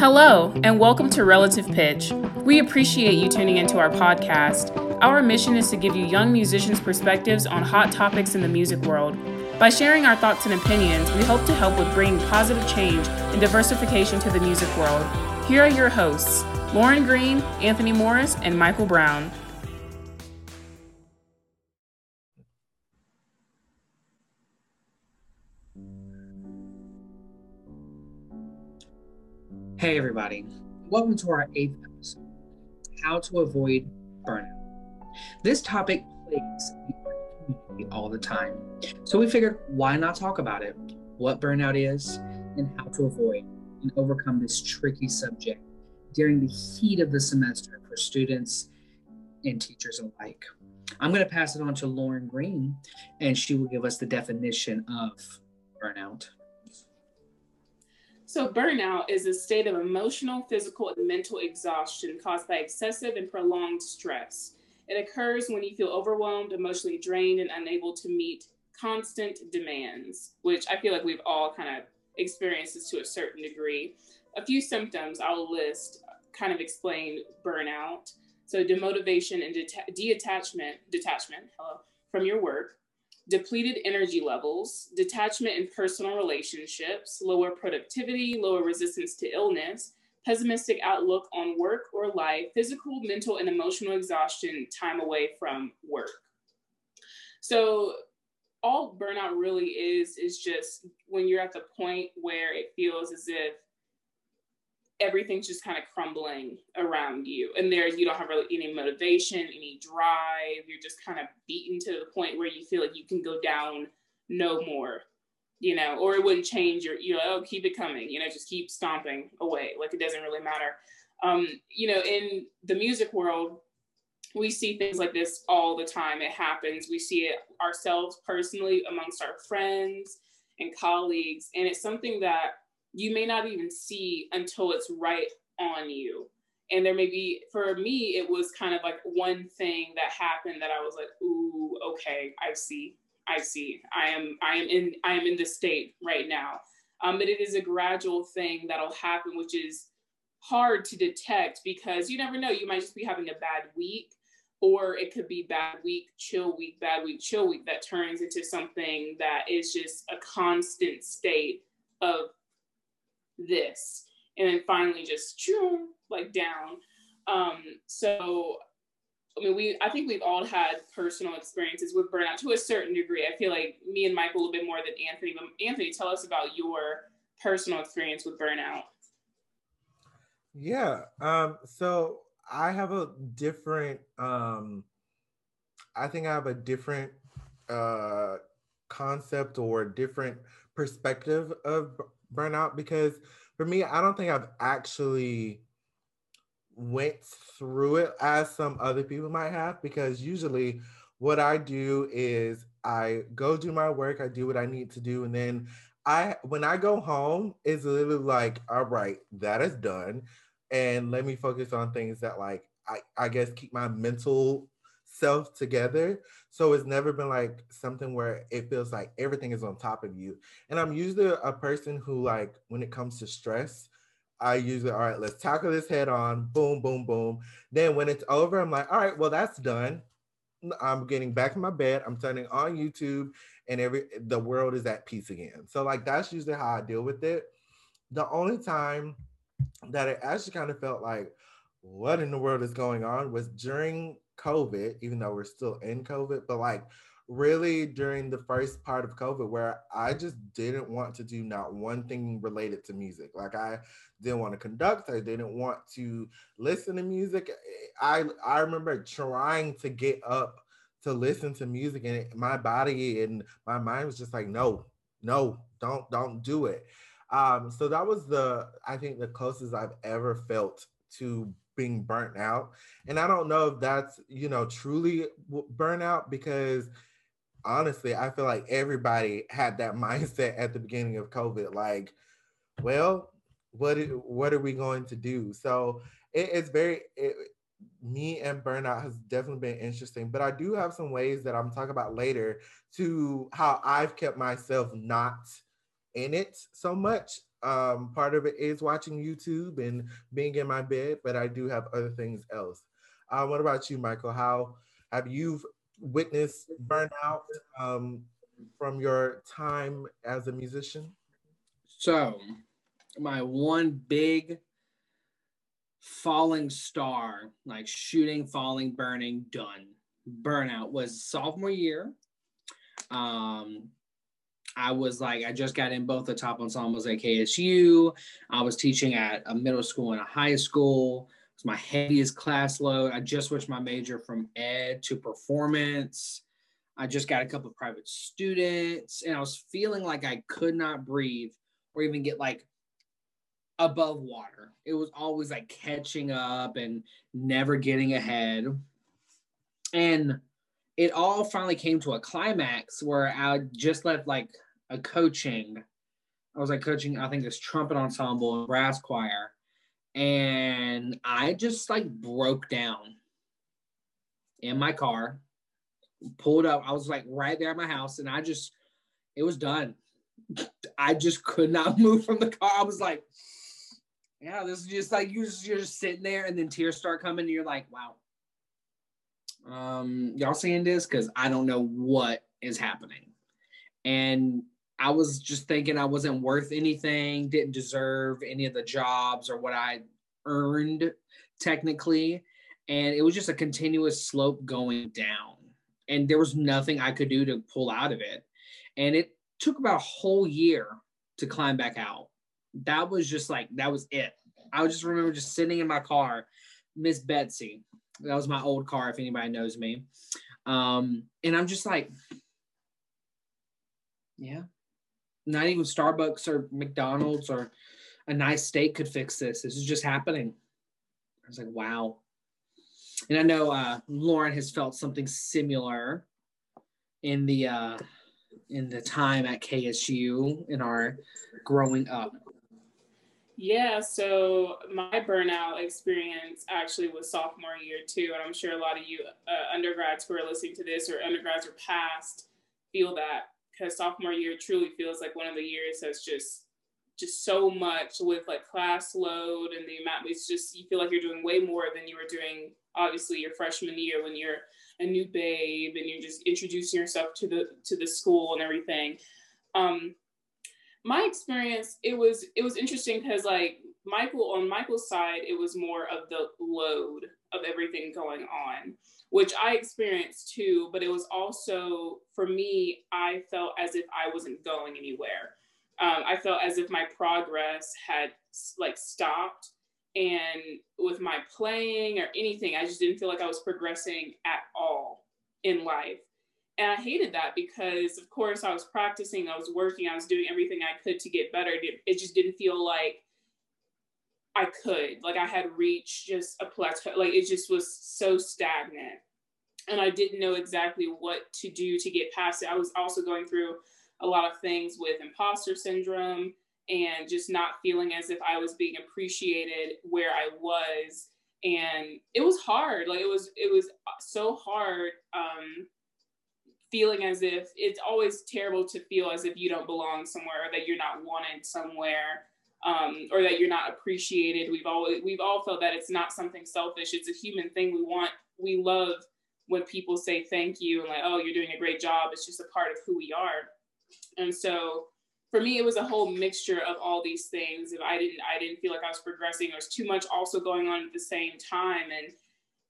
Hello, and welcome to Relative Pitch. We appreciate you tuning into our podcast. Our mission is to give you young musicians' perspectives on hot topics in the music world. By sharing our thoughts and opinions, we hope to help with bringing positive change and diversification to the music world. Here are your hosts Lauren Green, Anthony Morris, and Michael Brown. Hey, everybody. Welcome to our eighth episode How to Avoid Burnout. This topic plagues the community all the time. So we figured why not talk about it, what burnout is, and how to avoid and overcome this tricky subject during the heat of the semester for students and teachers alike. I'm going to pass it on to Lauren Green, and she will give us the definition of burnout. So, burnout is a state of emotional, physical, and mental exhaustion caused by excessive and prolonged stress. It occurs when you feel overwhelmed, emotionally drained, and unable to meet constant demands, which I feel like we've all kind of experienced this to a certain degree. A few symptoms I'll list kind of explain burnout. So, demotivation and deta- detachment, detachment, hello, from your work, depleted energy levels, detachment in personal relationships, lower productivity, lower resistance to illness, pessimistic outlook on work or life, physical, mental, and emotional exhaustion, time away from work. So, all burnout really is is just when you're at the point where it feels as if everything's just kind of crumbling around you and there you don't have really any motivation any drive you're just kind of beaten to the point where you feel like you can go down no more you know or it wouldn't change your you know oh keep it coming you know just keep stomping away like it doesn't really matter. Um you know in the music world we see things like this all the time it happens we see it ourselves personally amongst our friends and colleagues and it's something that you may not even see until it's right on you. And there may be, for me, it was kind of like one thing that happened that I was like, ooh, okay, I see, I see. I am, I am in, I am in this state right now. Um, but it is a gradual thing that'll happen, which is hard to detect because you never know. You might just be having a bad week, or it could be bad week, chill week, bad week, chill week that turns into something that is just a constant state of this. And then finally just choo, like down. Um so i mean we i think we've all had personal experiences with burnout to a certain degree. I feel like me and michael a little bit more than anthony but anthony tell us about your personal experience with burnout. Yeah um so i have a different um i think i have a different uh concept or different perspective of burnout because for me, I don't think I've actually went through it as some other people might have because usually what I do is I go do my work, I do what I need to do, and then I when I go home, it's literally like, all right, that is done. And let me focus on things that like I, I guess keep my mental self together. So it's never been like something where it feels like everything is on top of you. And I'm usually a person who like when it comes to stress, I usually all right, let's tackle this head on, boom, boom, boom. Then when it's over, I'm like, all right, well that's done. I'm getting back in my bed. I'm turning on YouTube, and every the world is at peace again. So like that's usually how I deal with it. The only time that it actually kind of felt like, what in the world is going on was during COVID, even though we're still in COVID, but like really during the first part of COVID where I just didn't want to do not one thing related to music. Like I didn't want to conduct, I didn't want to listen to music. I I remember trying to get up to listen to music and it, my body and my mind was just like no, no, don't don't do it. Um so that was the I think the closest I've ever felt to being burnt out. And I don't know if that's, you know, truly burnout because honestly, I feel like everybody had that mindset at the beginning of COVID. Like, well, what what are we going to do? So it, it's very it, me and burnout has definitely been interesting. But I do have some ways that I'm talking about later to how I've kept myself not in it so much um, part of it is watching YouTube and being in my bed, but I do have other things else. Uh, what about you, Michael? How have you witnessed burnout um, from your time as a musician? So, my one big falling star, like shooting, falling, burning, done, burnout was sophomore year. Um, I was like, I just got in both the top ensembles at KSU. I was teaching at a middle school and a high school. It was my heaviest class load. I just switched my major from ed to performance. I just got a couple of private students, and I was feeling like I could not breathe or even get like above water. It was always like catching up and never getting ahead. And it all finally came to a climax where I just left like a coaching. I was like coaching, I think this trumpet ensemble and brass choir. And I just like broke down in my car, pulled up. I was like right there at my house, and I just, it was done. I just could not move from the car. I was like, yeah, this is just like you're just, you're just sitting there, and then tears start coming, and you're like, wow. Um, y'all seeing this? Because I don't know what is happening, and I was just thinking I wasn't worth anything, didn't deserve any of the jobs or what I earned technically, and it was just a continuous slope going down, and there was nothing I could do to pull out of it, and it took about a whole year to climb back out that was just like that was it. I just remember just sitting in my car, Miss Betsy. That was my old car, if anybody knows me. Um, and I'm just like, yeah, not even Starbucks or McDonald's or a nice steak could fix this. This is just happening. I was like, wow. And I know uh, Lauren has felt something similar in the uh, in the time at KSU in our growing up. Yeah, so my burnout experience actually was sophomore year too, and I'm sure a lot of you uh, undergrads who are listening to this or undergrads or past feel that because sophomore year truly feels like one of the years that's just just so much with like class load and the amount it's just you feel like you're doing way more than you were doing obviously your freshman year when you're a new babe and you're just introducing yourself to the to the school and everything. Um my experience it was it was interesting because like michael on michael's side it was more of the load of everything going on which i experienced too but it was also for me i felt as if i wasn't going anywhere. Um, i felt as if my progress had like stopped and with my playing or anything i just didn't feel like i was progressing at all in life and I hated that because, of course, I was practicing, I was working, I was doing everything I could to get better. It just didn't feel like I could. Like I had reached just a plateau. Like it just was so stagnant. And I didn't know exactly what to do to get past it. I was also going through a lot of things with imposter syndrome and just not feeling as if I was being appreciated where I was. And it was hard. Like it was, it was so hard. Um, feeling as if it's always terrible to feel as if you don't belong somewhere or that you're not wanted somewhere um, or that you're not appreciated. We've always we've all felt that it's not something selfish. It's a human thing. We want we love when people say thank you and like oh you're doing a great job. It's just a part of who we are. And so for me it was a whole mixture of all these things. If I didn't I didn't feel like I was progressing. There was too much also going on at the same time and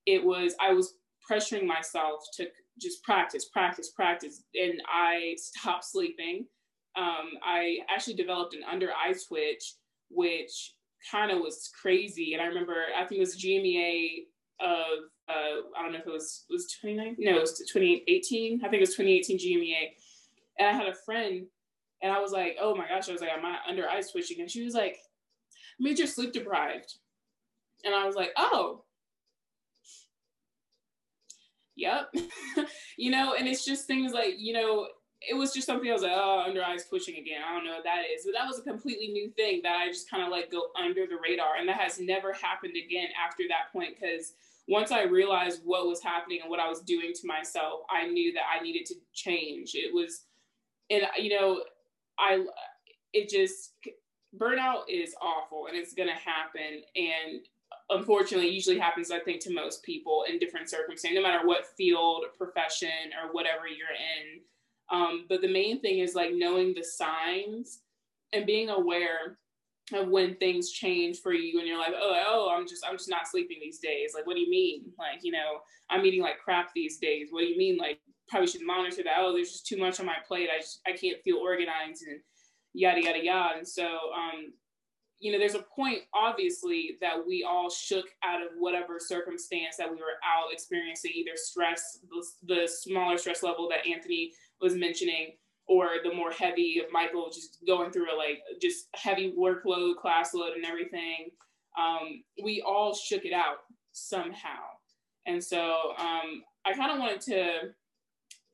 it was I was pressuring myself to just practice, practice, practice. And I stopped sleeping. Um, I actually developed an under eye twitch, which kind of was crazy. And I remember, I think it was GMEA of, uh, I don't know if it was, was 2019, no, it was 2018. I think it was 2018 GMEA. And I had a friend and I was like, oh my gosh, I was like, I'm under eye twitching? And she was like, major sleep deprived. And I was like, oh, yep. you know, and it's just things like, you know, it was just something I was like, oh, under eyes twitching again. I don't know what that is. But that was a completely new thing that I just kind of like go under the radar. And that has never happened again after that point because once I realized what was happening and what I was doing to myself, I knew that I needed to change. It was, and you know, I, it just, burnout is awful and it's going to happen. And unfortunately, usually happens, I think, to most people in different circumstances, no matter what field, profession, or whatever you're in. Um, but the main thing is like knowing the signs and being aware of when things change for you and you're like oh oh i'm just i'm just not sleeping these days. Like what do you mean? Like you know i'm eating like crap these days. What do you mean? Like probably should monitor that. Oh there's just too much on my plate. I just i can't feel organized and yada yada yada. And so um you know there's a point obviously that we all shook out of whatever circumstance that we were out experiencing either stress the, the smaller stress level that anthony was mentioning or the more heavy of Michael just going through a like just heavy workload, class load, and everything. Um, we all shook it out somehow, and so um, I kind of wanted to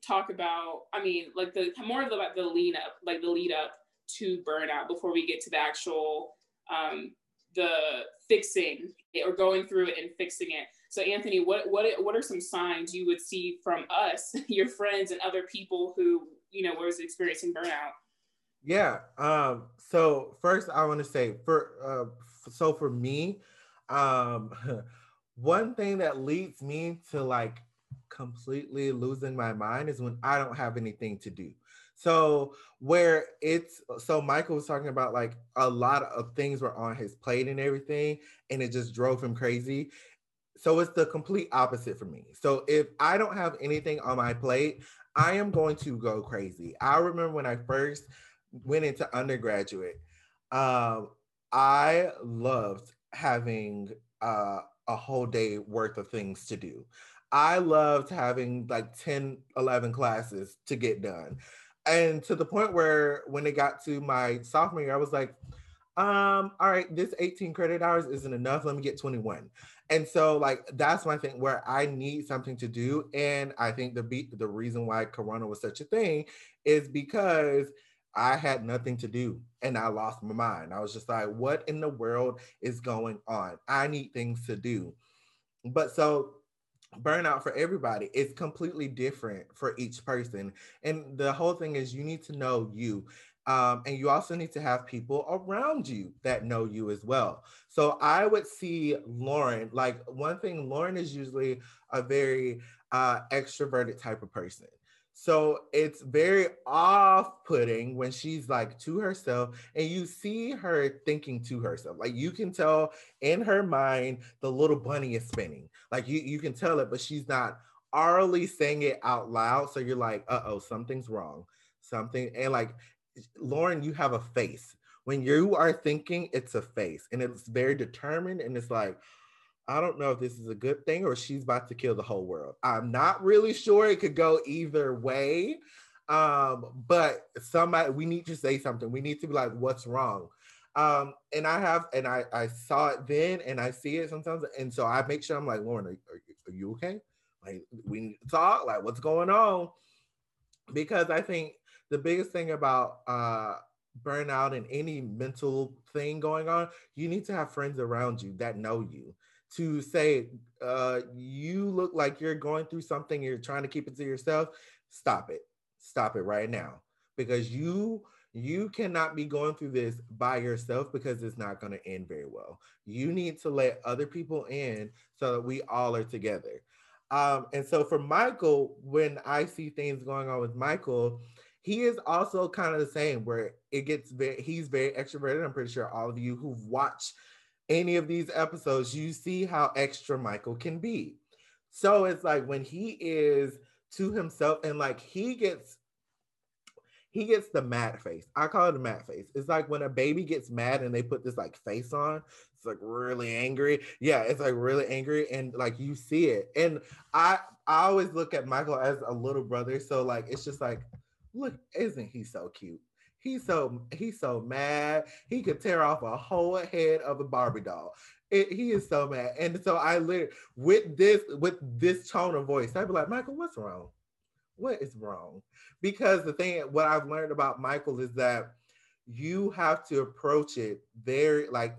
talk about. I mean, like the more of the the lead up, like the lead up to burnout before we get to the actual um, the fixing or going through it and fixing it. So Anthony, what what what are some signs you would see from us, your friends, and other people who you know was experiencing burnout yeah um so first i want to say for uh so for me um one thing that leads me to like completely losing my mind is when i don't have anything to do so where it's so michael was talking about like a lot of things were on his plate and everything and it just drove him crazy so it's the complete opposite for me. So if I don't have anything on my plate, I am going to go crazy. I remember when I first went into undergraduate, um, I loved having uh, a whole day worth of things to do. I loved having like 10, 11 classes to get done. And to the point where when it got to my sophomore year, I was like, um, all right, this 18 credit hours isn't enough. Let me get 21. And so like that's my thing where I need something to do. And I think the be- the reason why Corona was such a thing is because I had nothing to do and I lost my mind. I was just like, what in the world is going on? I need things to do. But so burnout for everybody is completely different for each person. And the whole thing is you need to know you. Um, and you also need to have people around you that know you as well. So I would see Lauren, like one thing, Lauren is usually a very uh, extroverted type of person. So it's very off putting when she's like to herself and you see her thinking to herself. Like you can tell in her mind, the little bunny is spinning. Like you, you can tell it, but she's not aurally saying it out loud. So you're like, uh oh, something's wrong. Something. And like Lauren, you have a face. When you are thinking, it's a face and it's very determined. And it's like, I don't know if this is a good thing or she's about to kill the whole world. I'm not really sure it could go either way. Um, but somebody, we need to say something. We need to be like, what's wrong? Um, and I have, and I, I saw it then and I see it sometimes. And so I make sure I'm like, Lauren, are, are, are you okay? Like, we talk, like, what's going on? Because I think the biggest thing about uh, burnout and any mental thing going on, you need to have friends around you that know you to say, uh, you look like you're going through something, you're trying to keep it to yourself. Stop it. Stop it right now. Because you you cannot be going through this by yourself because it's not going to end very well. You need to let other people in so that we all are together. Um, and so for Michael, when I see things going on with Michael, he is also kind of the same where it gets very he's very extroverted i'm pretty sure all of you who've watched any of these episodes you see how extra michael can be so it's like when he is to himself and like he gets he gets the mad face i call it a mad face it's like when a baby gets mad and they put this like face on it's like really angry yeah it's like really angry and like you see it and i i always look at michael as a little brother so like it's just like look, isn't he so cute? He's so he's so mad. He could tear off a whole head of a Barbie doll. It, he is so mad. And so I literally with this with this tone of voice, I'd be like, Michael, what's wrong? What is wrong? Because the thing what I've learned about Michael is that you have to approach it very like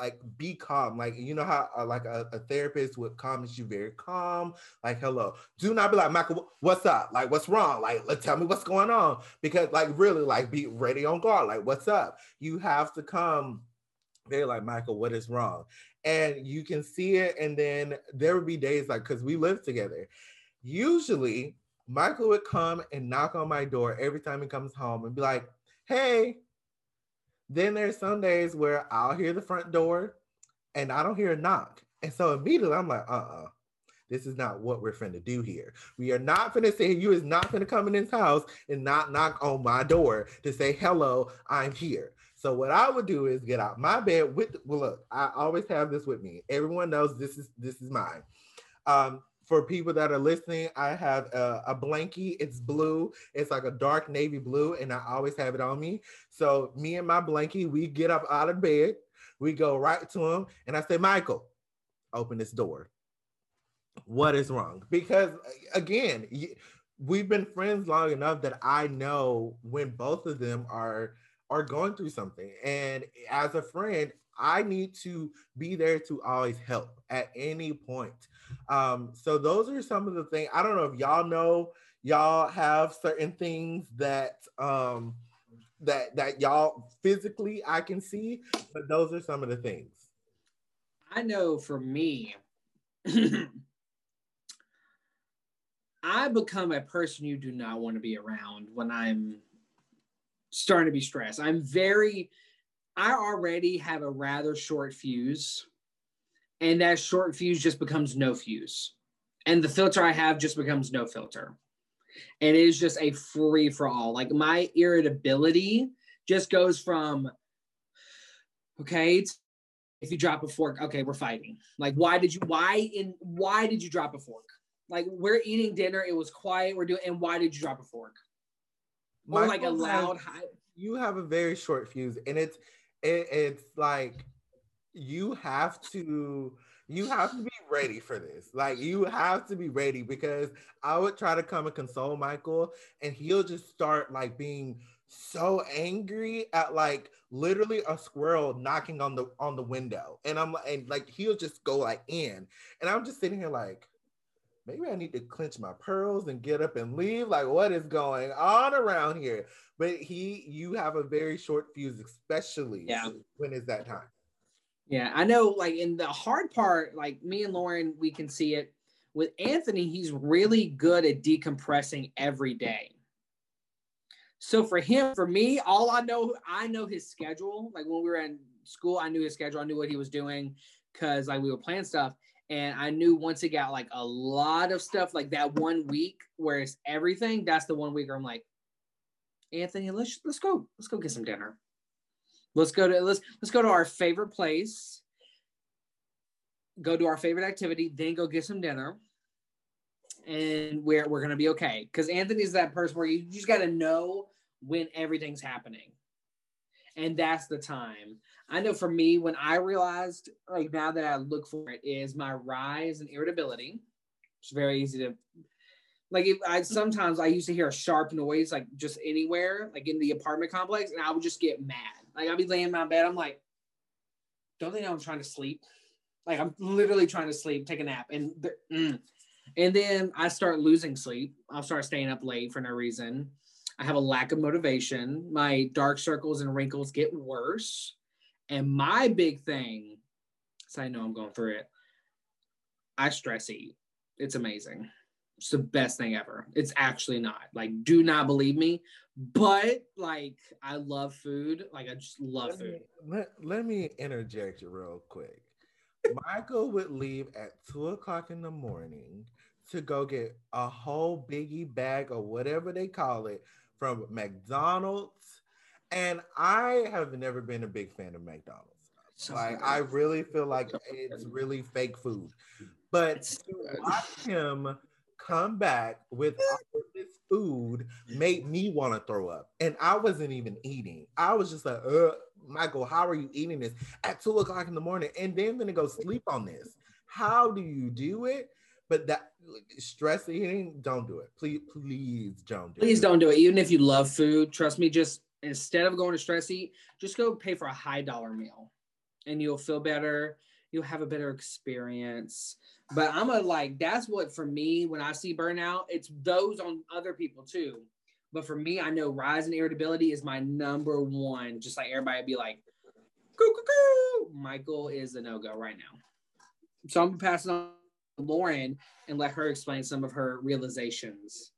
like be calm. Like you know how uh, like a, a, therapist would calm you very calm. Like hello, do not be like Michael, what's up? Like what's wrong? Like let tell me what's going on because like really like be ready on guard. Like what's up? You have to come very like Michael, what is wrong? And you can see it, and then there would be days like because we live together. Usually, Michael would come and knock on my door every time he comes home and be like, "Hey." Then there's some days where I'll hear the front door and I don't hear a knock. And so immediately I'm like, uh-uh. This is not what we're finna do here. We are not finna say you is not finna come in this house and not knock on my door to say, hello, I'm here. So what I would do is get out my bed with well look, I always have this with me. Everyone knows this is this is mine. Um, for people that are listening, I have a, a, blankie. It's blue. It's like a dark navy blue, and I always have it on me. So me and my blankie, we get up out of bed, we go right to him, and I say, Michael, open this door. What is wrong? Because again, we've been friends long enough that I know when both of them are are going through something, and as a friend, I need to be there to always help at any point. Um, so those are some of the things. I don't know if y'all know y'all have certain things that um that that y'all physically I can see, but those are some of the things. I know for me, I become a person you do not want to be around when I'm starting to be stressed. I'm very I already have a rather short fuse, and that short fuse just becomes no fuse. And the filter I have just becomes no filter. And it is just a free for all. Like my irritability just goes from, okay, if you drop a fork, okay, we're fighting. Like, why did you, why in, why did you drop a fork? Like, we're eating dinner, it was quiet, we're doing, and why did you drop a fork? Or like a loud, high. You have a very short fuse, and it's, it, it's like you have to you have to be ready for this. Like you have to be ready because I would try to come and console Michael and he'll just start like being so angry at like literally a squirrel knocking on the on the window. And I'm like and like he'll just go like in. And I'm just sitting here like maybe I need to clench my pearls and get up and leave. Like, what is going on around here? But he, you have a very short fuse, especially yeah. when it's that time. Yeah, I know. Like in the hard part, like me and Lauren, we can see it. With Anthony, he's really good at decompressing every day. So for him, for me, all I know, I know his schedule. Like when we were in school, I knew his schedule. I knew what he was doing because like we were playing stuff. And I knew once it got like a lot of stuff, like that one week where it's everything, that's the one week where I'm like, Anthony, let's let's go, let's go get some dinner. Let's go to let's let's go to our favorite place. Go to our favorite activity, then go get some dinner. And we're we're gonna be okay. Because Anthony's that person where you just gotta know when everything's happening. And that's the time. I know for me, when I realized, like now that I look for it, is my rise in irritability. It's very easy to, like, if I sometimes I used to hear a sharp noise, like just anywhere, like in the apartment complex, and I would just get mad. Like I'd be laying in my bed, I'm like, don't they know I'm trying to sleep? Like I'm literally trying to sleep, take a nap, and mm. and then I start losing sleep. I'll start staying up late for no reason. I have a lack of motivation. My dark circles and wrinkles get worse. And my big thing, so I know I'm going through it, I stress eat. It's amazing. It's the best thing ever. It's actually not. Like, do not believe me. But like I love food. Like I just love let food. Me, let, let me interject you real quick. Michael would leave at two o'clock in the morning to go get a whole biggie bag or whatever they call it from McDonald's and I have never been a big fan of McDonald's. So like I really feel like it's really fake food. But to watch him come back with this food made me want to throw up. And I wasn't even eating. I was just like, uh, Michael, how are you eating this at two o'clock in the morning? And then gonna go sleep on this. How do you do it? But that stress eating, don't do it. Please, please don't do please it. don't do it. Even if you love food, trust me, just instead of going to stress eat, just go pay for a high dollar meal. and you'll feel better. You'll have a better experience. But I'm a like, that's what for me, when I see burnout, it's those on other people too. But for me, I know rise rising irritability is my number one. Just like everybody be like, coo, coo, coo. Michael is a no go right now. So I'm passing on Lauren and let her explain some of her realizations.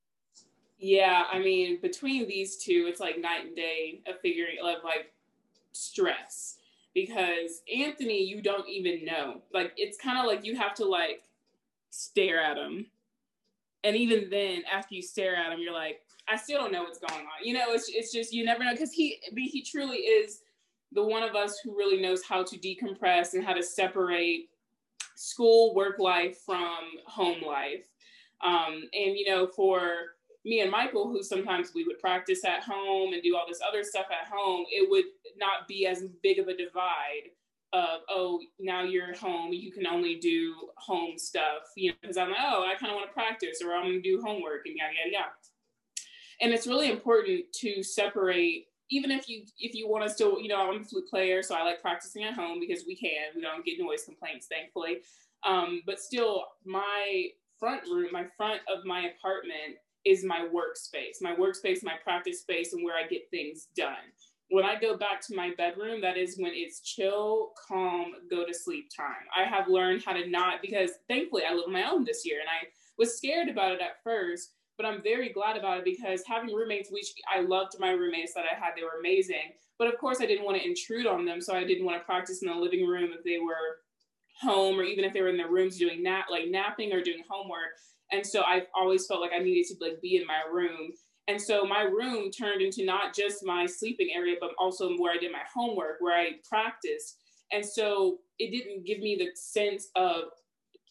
Yeah, I mean, between these two, it's like night and day of figuring of like stress because Anthony, you don't even know. Like, it's kind of like you have to like stare at him. And even then, after you stare at him, you're like, I still don't know what's going on. You know, it's, it's just, you never know. Cause he, he truly is the one of us who really knows how to decompress and how to separate school, work life from home life. Um, and, you know, for, me and Michael, who sometimes we would practice at home and do all this other stuff at home, it would not be as big of a divide of, oh, now you're home, you can only do home stuff, you know, because I'm like, oh, I kind of want to practice or I'm going to do homework and yada, yada, yada. And it's really important to separate, even if you if you want to still, you know, I'm a flute player, so I like practicing at home because we can. We don't get noise complaints, thankfully. Um, but still, my front room, my front of my apartment is my workspace, my workspace, my practice space, and where I get things done. When I go back to my bedroom, that is when it's chill, calm, go to sleep time. I have learned how to not, because thankfully I live on my own this year and I was scared about it at first, but I'm very glad about it because having roommates, which I loved my roommates that I had, they were amazing. But of course, I didn't want to intrude on them. So I didn't want to practice in the living room if they were home or even if they were in their rooms doing nap like napping or doing homework and so I've always felt like I needed to like be in my room. And so my room turned into not just my sleeping area, but also where I did my homework, where I practiced. And so it didn't give me the sense of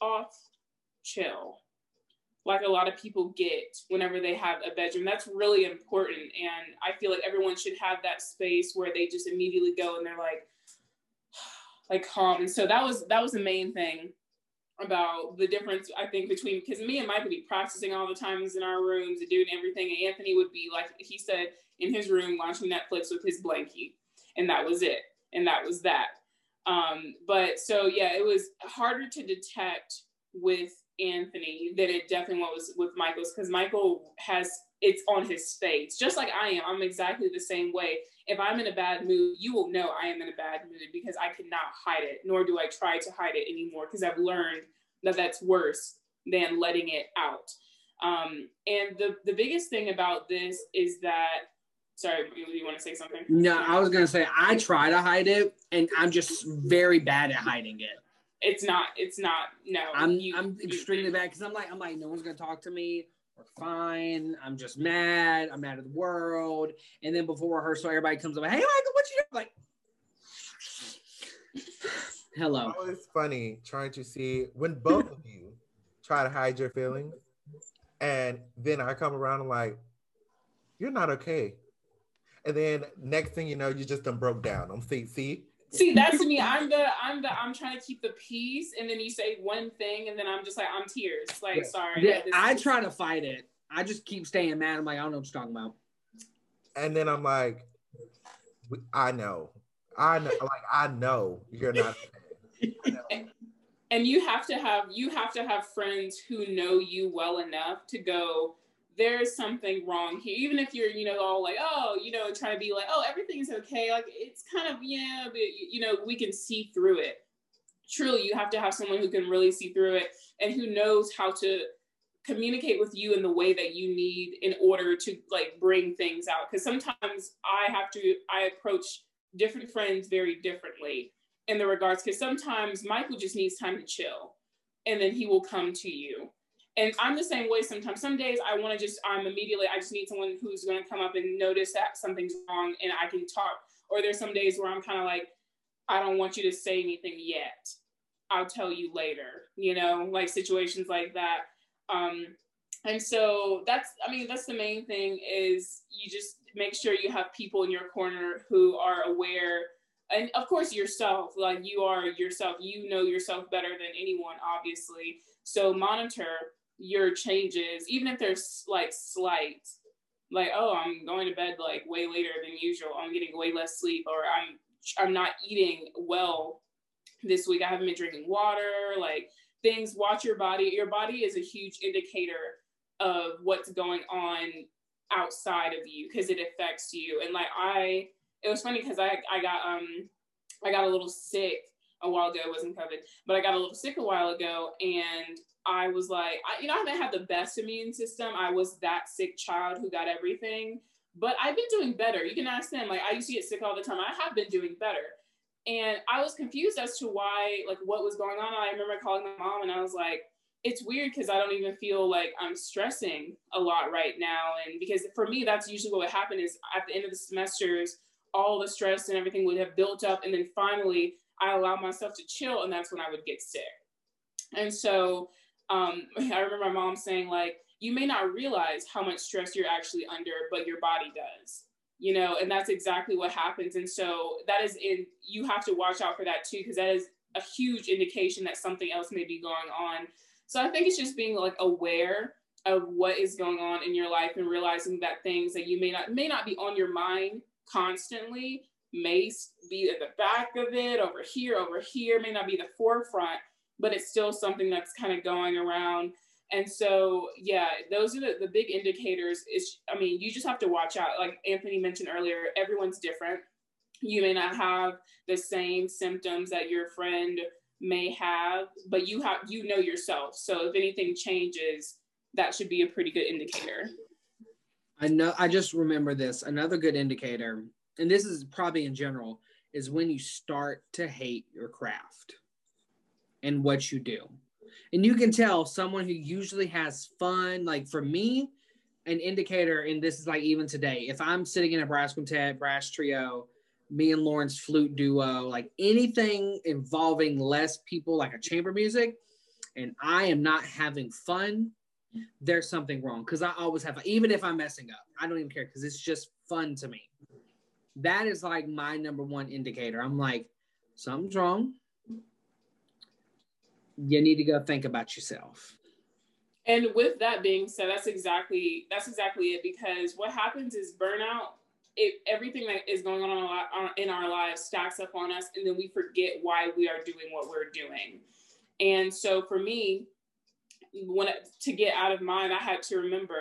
off chill like a lot of people get whenever they have a bedroom. That's really important. And I feel like everyone should have that space where they just immediately go and they're like, like calm. And so that was that was the main thing about the difference I think between because me and Mike would be practicing all the times in our rooms and doing everything, and Anthony would be like he said in his room watching Netflix with his blankie, and that was it, and that was that. Um, but so yeah, it was harder to detect with Anthony than it definitely was with Michael's because Michael has it's on his face, just like I am. I'm exactly the same way. If I'm in a bad mood, you will know I am in a bad mood because I cannot hide it, nor do I try to hide it anymore because I've learned that that's worse than letting it out. Um, and the the biggest thing about this is that. Sorry, you want to say something? No, I was gonna say I try to hide it, and I'm just very bad at hiding it. It's not. It's not. No, I'm. You, I'm extremely you, bad because I'm like. I'm like. No one's gonna talk to me we're fine. I'm just mad. I'm mad at the world. And then before rehearsal, everybody comes up, hey, Michael, what you doing? Like, hello. It's funny trying to see when both of you try to hide your feelings. And then I come around and like, you're not okay. And then next thing you know, you just done broke down. I'm see, see, See, that's me. I'm the I'm the I'm trying to keep the peace, and then you say one thing, and then I'm just like I'm tears. Like yeah. sorry. Yeah, I try to fight it. I just keep staying mad. I'm like I don't know what you're talking about. And then I'm like, I know, I know, like I know you're not. and you have to have you have to have friends who know you well enough to go there's something wrong here. Even if you're, you know, all like, oh, you know, trying to be like, oh, everything's okay. Like it's kind of, yeah, but you know, we can see through it. Truly, you have to have someone who can really see through it and who knows how to communicate with you in the way that you need in order to like bring things out. Because sometimes I have to, I approach different friends very differently in the regards. Because sometimes Michael just needs time to chill and then he will come to you and I'm the same way sometimes. Some days I want to just, I'm immediately, I just need someone who's going to come up and notice that something's wrong and I can talk. Or there's some days where I'm kind of like, I don't want you to say anything yet. I'll tell you later, you know, like situations like that. Um, and so that's, I mean, that's the main thing is you just make sure you have people in your corner who are aware and of course yourself like you are yourself you know yourself better than anyone obviously so monitor your changes, even if they're like slight, like, oh, I'm going to bed like way later than usual, I'm getting way less sleep, or I'm I'm not eating well this week. I haven't been drinking water, like things. Watch your body. Your body is a huge indicator of what's going on outside of you because it affects you. And like I, it was funny because I I got um I got a little sick a while ago. It wasn't COVID, but I got a little sick a while ago, and I was like, I, you know, I haven't had the best immune system. I was that sick child who got everything, but I've been doing better. You can ask them. Like I used to get sick all the time. I have been doing better. And I was confused as to why, like, what was going on. I remember calling my mom and I was like, it's weird because I don't even feel like I'm stressing a lot right now. And because for me, that's usually what would happen is at the end of the semesters, all the stress and everything would have built up. And then finally, I allow myself to chill. And that's when I would get sick. And so um, I remember my mom saying, like, you may not realize how much stress you're actually under, but your body does you know, and that's exactly what happens. And so that is in, you have to watch out for that too, because that is a huge indication that something else may be going on. So I think it's just being like aware of what is going on in your life and realizing that things that you may not may not be on your mind constantly may be at the back of it over here over here may not be the forefront but it's still something that's kind of going around and so, yeah, those are the, the big indicators. Is I mean, you just have to watch out. Like Anthony mentioned earlier, everyone's different. You may not have the same symptoms that your friend may have, but you have you know yourself. So if anything changes, that should be a pretty good indicator. I know I just remember this. Another good indicator, and this is probably in general, is when you start to hate your craft and what you do. And you can tell someone who usually has fun like for me an indicator and this is like even today if i'm sitting in a brass quintet brass trio me and lauren's flute duo like anything involving less people like a chamber music and i am not having fun there's something wrong. Because i always have even if i'm messing up i don't even care because it's just fun to me that is like my number one indicator i'm like something's wrong you need to go think about yourself. And with that being said, that's exactly that's exactly it. Because what happens is burnout. It, everything that is going on in our uh, lives stacks up on us, and then we forget why we are doing what we're doing. And so, for me, when to get out of mine, I had to remember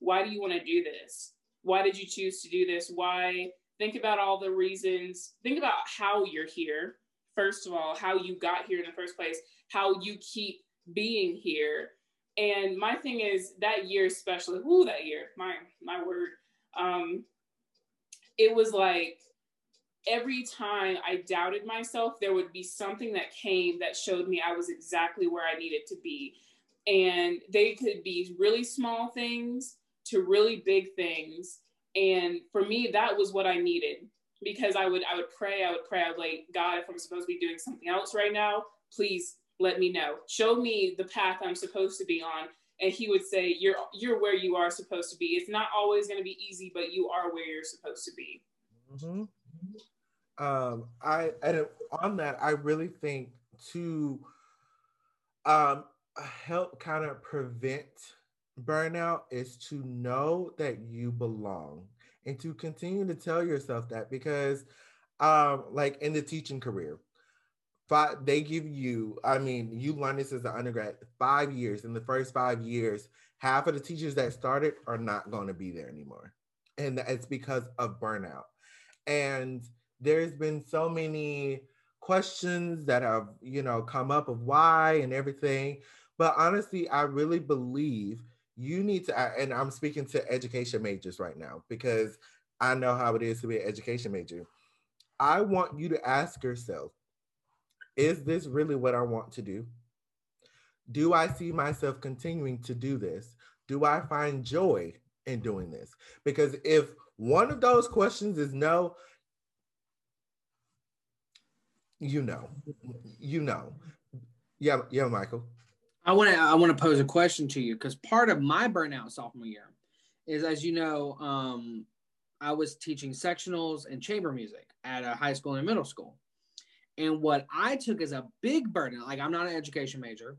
why do you want to do this? Why did you choose to do this? Why? Think about all the reasons. Think about how you're here. First of all, how you got here in the first place how you keep being here. And my thing is that year, especially, ooh, that year, my my word. Um, it was like every time I doubted myself, there would be something that came that showed me I was exactly where I needed to be. And they could be really small things to really big things. And for me, that was what I needed because I would I would pray, I would pray, I would like, God, if I'm supposed to be doing something else right now, please let me know. Show me the path I'm supposed to be on. And he would say, You're you're where you are supposed to be. It's not always gonna be easy, but you are where you're supposed to be. Mm-hmm. Um, I and on that, I really think to um help kind of prevent burnout is to know that you belong and to continue to tell yourself that because um like in the teaching career five they give you i mean you learn this as an undergrad five years in the first five years half of the teachers that started are not going to be there anymore. And it's because of burnout. And there's been so many questions that have you know come up of why and everything but honestly i really believe you need to and i'm speaking to education majors right now because i know how it is to be an education major i want you to ask yourself is this really what I want to do? Do I see myself continuing to do this? Do I find joy in doing this? Because if one of those questions is no, you know, you know. Yeah, yeah, Michael. I want to I want to pose a question to you because part of my burnout sophomore year is, as you know, um, I was teaching sectionals and chamber music at a high school and middle school. And what I took as a big burden, like I'm not an education major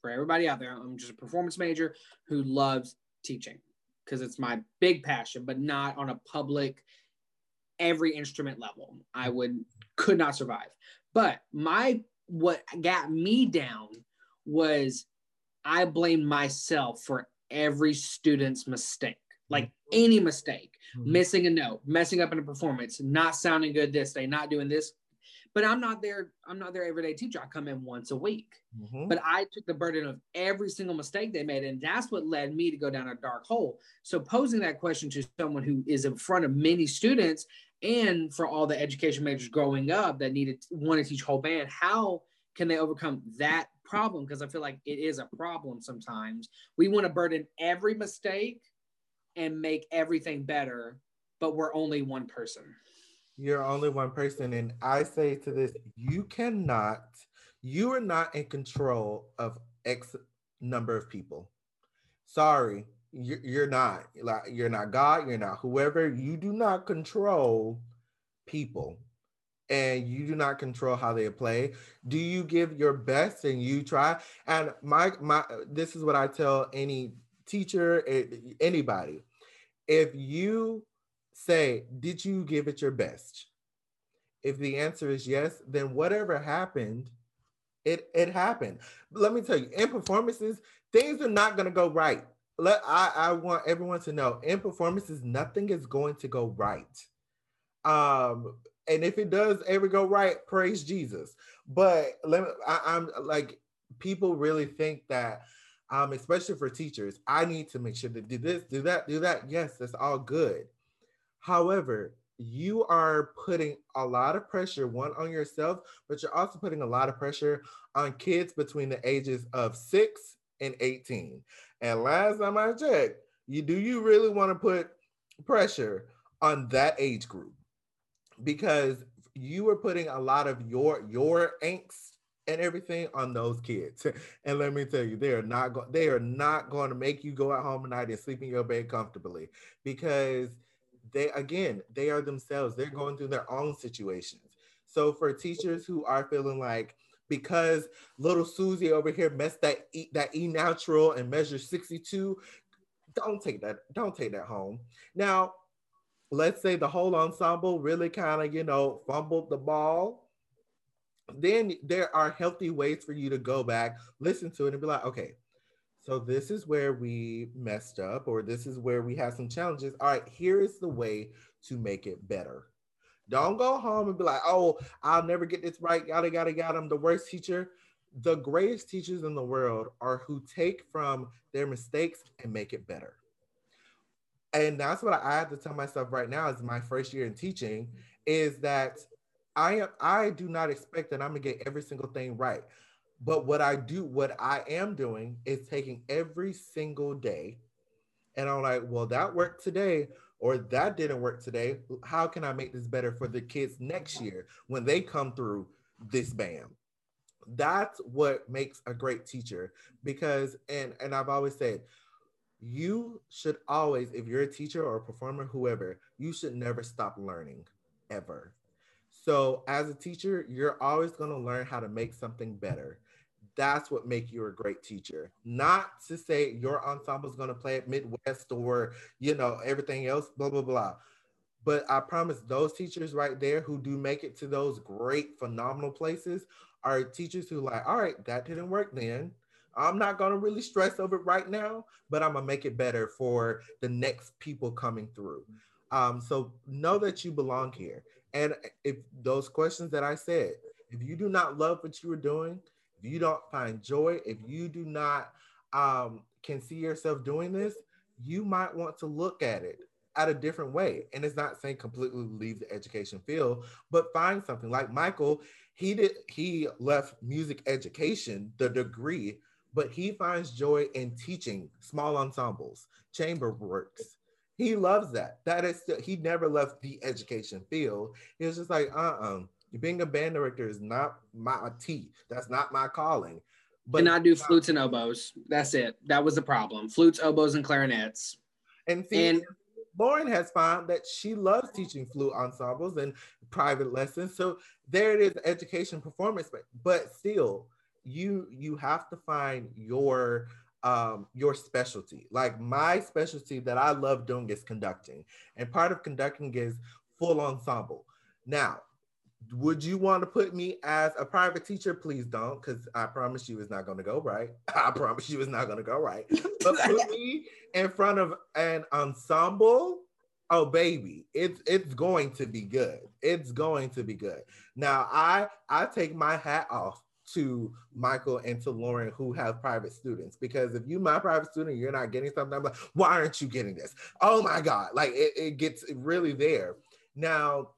for everybody out there, I'm just a performance major who loves teaching because it's my big passion, but not on a public every instrument level. I would could not survive. But my what got me down was I blamed myself for every student's mistake. Like mm-hmm. any mistake, mm-hmm. missing a note, messing up in a performance, not sounding good this day, not doing this but I'm not there. I'm not their everyday teacher. I come in once a week. Mm-hmm. But I took the burden of every single mistake they made, and that's what led me to go down a dark hole. So posing that question to someone who is in front of many students, and for all the education majors growing up that needed want to teach whole band, how can they overcome that problem? Because I feel like it is a problem sometimes. We want to burden every mistake and make everything better, but we're only one person. You're only one person. And I say to this, you cannot, you are not in control of X number of people. Sorry, you're, not. Like you're not God, you're not whoever. You do not control people and you do not control how they play do you give your best and you try and my my this is what i tell any teacher anybody if you say, Did you give it your best? If the answer is yes, then whatever happened, it, it happened. Let me tell you, in performances, things are not going to go right. Let I, I want everyone to know in performances, nothing is going to go right. Um, and if it does ever go right, praise Jesus. But let me, I, I'm like, people really think that um, especially for teachers, I need to make sure to do this, do that, do that. Yes, that's all good. However, you are putting a lot of pressure, one on yourself, but you're also putting a lot of pressure on kids between the ages of six and 18. And last time I checked, you do you really want to put pressure on that age group? Because you were putting a lot of your your angst and everything on those kids. And let me tell you, they are not go- they are not going to make you go at home at night and sleep in your bed comfortably because they again they are themselves. They're going through their own situations. So for teachers who are feeling like because little susie over here messed that e, that e natural and measure 62 don't take that don't take that home. Now let's say the whole ensemble really kind of you know fumbled the ball then there are healthy ways for you to go back listen to it and be like okay so this is where we messed up, or this is where we have some challenges. All right, here is the way to make it better. Don't go home and be like, oh, I'll never get this right. Yada, yada, yada. I'm the worst teacher. The greatest teachers in the world are who take from their mistakes and make it better. And that's what I have to tell myself right now is my first year in teaching is that I am I do not expect that I'm gonna get every single thing right. But what I do, what I am doing is taking every single day and I'm like, well, that worked today or that didn't work today. How can I make this better for the kids next year when they come through this band? That's what makes a great teacher because and and I've always said you should always if you're a teacher or a performer whoever, you should never stop learning ever. So as a teacher, you're always going to learn how to make something better. That's what make you a great teacher. Not to say your ensemble is going to play at midwest or you know everything else blah blah blah. But i promise those teachers right there who do make it to those great phenomenal places are teachers who like all right that didn't work then i'm not going to really stress over it right now but i'm going to make it better for the next people coming through um, so know that you belong here and if those questions that i said if you do not love what you are doing if you don't find joy, if you do not um, can see yourself doing this, you might want to look at it at a different way. And it's not saying completely leave the education field, but find something like Michael. He did he left music education, the degree, but he finds joy in teaching small ensembles, chamber works. He loves that. That is still, he never left the education field. He was just like, uh-uh being a band director is not my tea. That's not my calling. But and I do flutes and oboes. That's it. That was the problem. Flutes, oboes, and clarinets. And, see, and Lauren has found that she loves teaching flute ensembles and private lessons. So there it is, education performance, but but still, you you have to find your um your specialty. Like my specialty that I love doing is conducting. And part of conducting is full ensemble. Now, would you want to put me as a private teacher? Please don't, because I promise you it's not going to go right. I promise you it's not going to go right. But put me in front of an ensemble. Oh baby, it's it's going to be good. It's going to be good. Now I I take my hat off to Michael and to Lauren who have private students because if you my private student you're not getting something I'm like why aren't you getting this oh my god like it, it gets really there now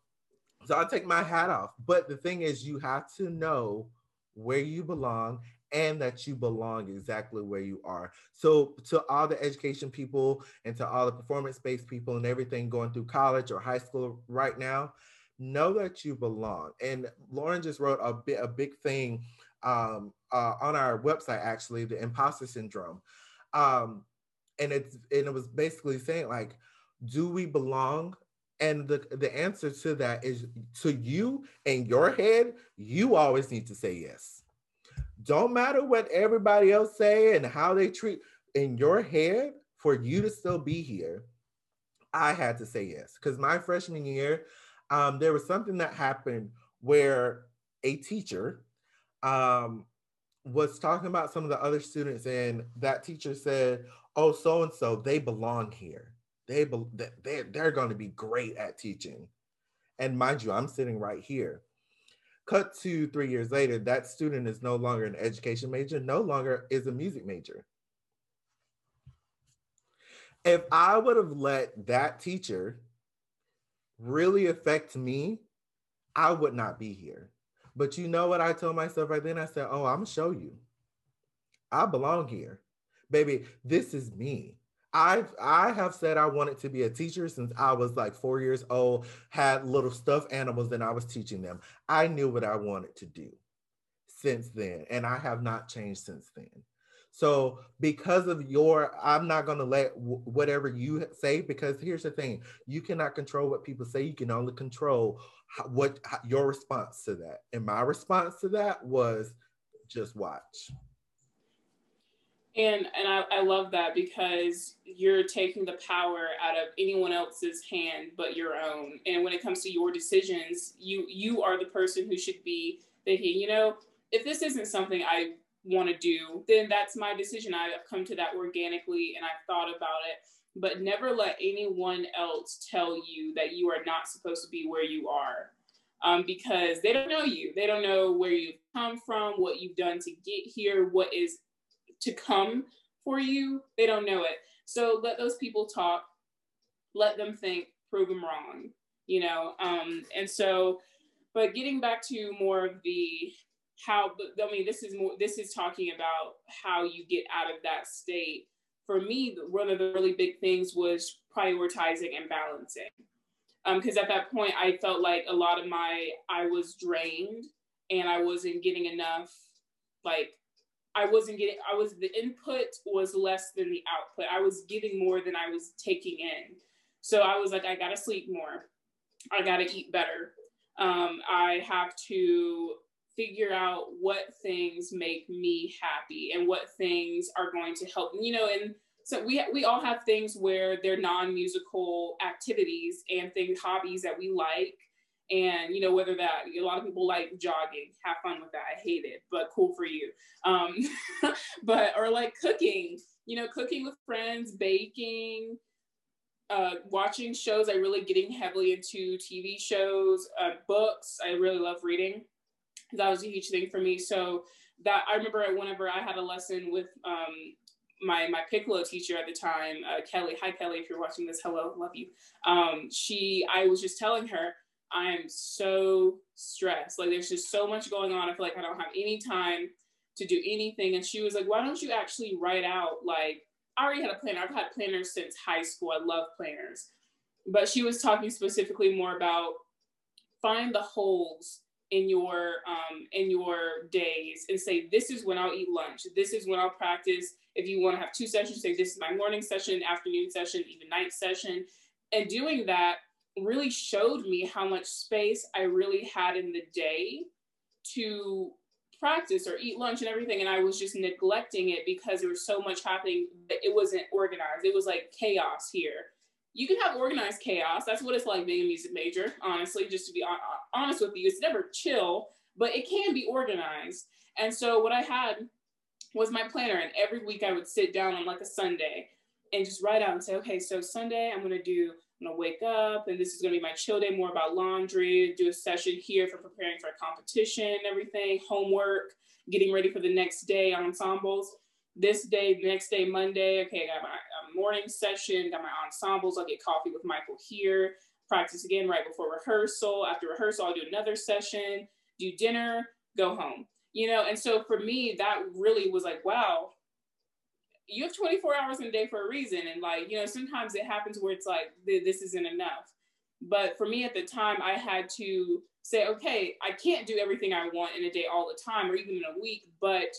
so I'll take my hat off. But the thing is, you have to know where you belong and that you belong exactly where you are. So, to all the education people and to all the performance based people and everything going through college or high school right now, know that you belong. And Lauren just wrote a bit a big thing um, uh, on our website, actually, the imposter syndrome. Um, and it's and it was basically saying like, do we belong and the, the answer to that is to you in your head, you always need to say yes. Don't matter what everybody else say and how they treat in your head for you to still be here. I had to say yes because my freshman year, um, there was something that happened where a teacher um, was talking about some of the other students, and that teacher said, "Oh, so and so, they belong here." they they're, they're going to be great at teaching. And mind you, I'm sitting right here. Cut to three years later, that student is no longer an education major, no longer is a music major. If I would have let that teacher really affect me, I would not be here. But you know what I told myself right then? I said, Oh, I'm gonna show you. I belong here. Baby, this is me. I've I have said I wanted to be a teacher since I was like four years old, had little stuffed animals and I was teaching them. I knew what I wanted to do since then, and I have not changed since then. So, because of your, I'm not going to let w- whatever you say, because here's the thing you cannot control what people say, you can only control what your response to that. And my response to that was just watch. And and I, I love that because you're taking the power out of anyone else's hand but your own. And when it comes to your decisions, you you are the person who should be thinking, you know, if this isn't something I want to do, then that's my decision. I've come to that organically and I've thought about it. But never let anyone else tell you that you are not supposed to be where you are. Um, because they don't know you. They don't know where you've come from, what you've done to get here, what is to come for you, they don't know it. So let those people talk, let them think, prove them wrong, you know. Um, and so, but getting back to more of the how, I mean, this is more, this is talking about how you get out of that state. For me, one of the really big things was prioritizing and balancing. Because um, at that point, I felt like a lot of my, I was drained and I wasn't getting enough like I wasn't getting, I was, the input was less than the output. I was giving more than I was taking in. So I was like, I gotta sleep more. I gotta eat better. Um, I have to figure out what things make me happy and what things are going to help, you know, and so we, we all have things where they're non-musical activities and things, hobbies that we like. And you know whether that a lot of people like jogging. Have fun with that. I hate it but cool for you. Um but or like cooking you know cooking with friends baking uh, watching shows. I really getting heavily into tv shows uh, books. I really love reading that was a huge thing for me so that i remember whenever i had a lesson with um, my my piccolo teacher at the time uh, kelly hi kelly if you're watching this hello love you um, she i was just telling her I'm so stressed. Like there's just so much going on. I feel like I don't have any time to do anything. And she was like, why don't you actually write out like I already had a planner. I've had planners since high school. I love planners. But she was talking specifically more about find the holes in your um, in your days and say this is when I'll eat lunch. This is when I'll practice. If you want to have two sessions, say this is my morning session, afternoon session, even night session. And doing that really showed me how much space I really had in the day to practice or eat lunch and everything. And I was just neglecting it because there was so much happening it wasn't organized. It was like chaos here. you can have organized chaos. That's what it's like being a music major, honestly, just to be honest with you. It's never chill, but it can be organized. And so what I had was my planner. And every week I would sit down on like a Sunday and just write out and say, okay, so Sunday I'm to do, I'm to wake up and this is to be my chill day, more about laundry, do a session here for preparing for a competition everything, homework, getting ready for the next day ensembles. This day, next day, Monday, okay, I got my uh, morning session, got my ensembles. I'll get coffee with Michael here, practice again right before rehearsal. After rehearsal, I'll do another session, do dinner, go home. You know, and so for me, that really was like, wow, you have 24 hours in a day for a reason. And like, you know, sometimes it happens where it's like, this isn't enough. But for me at the time, I had to say, okay, I can't do everything I want in a day all the time or even in a week, but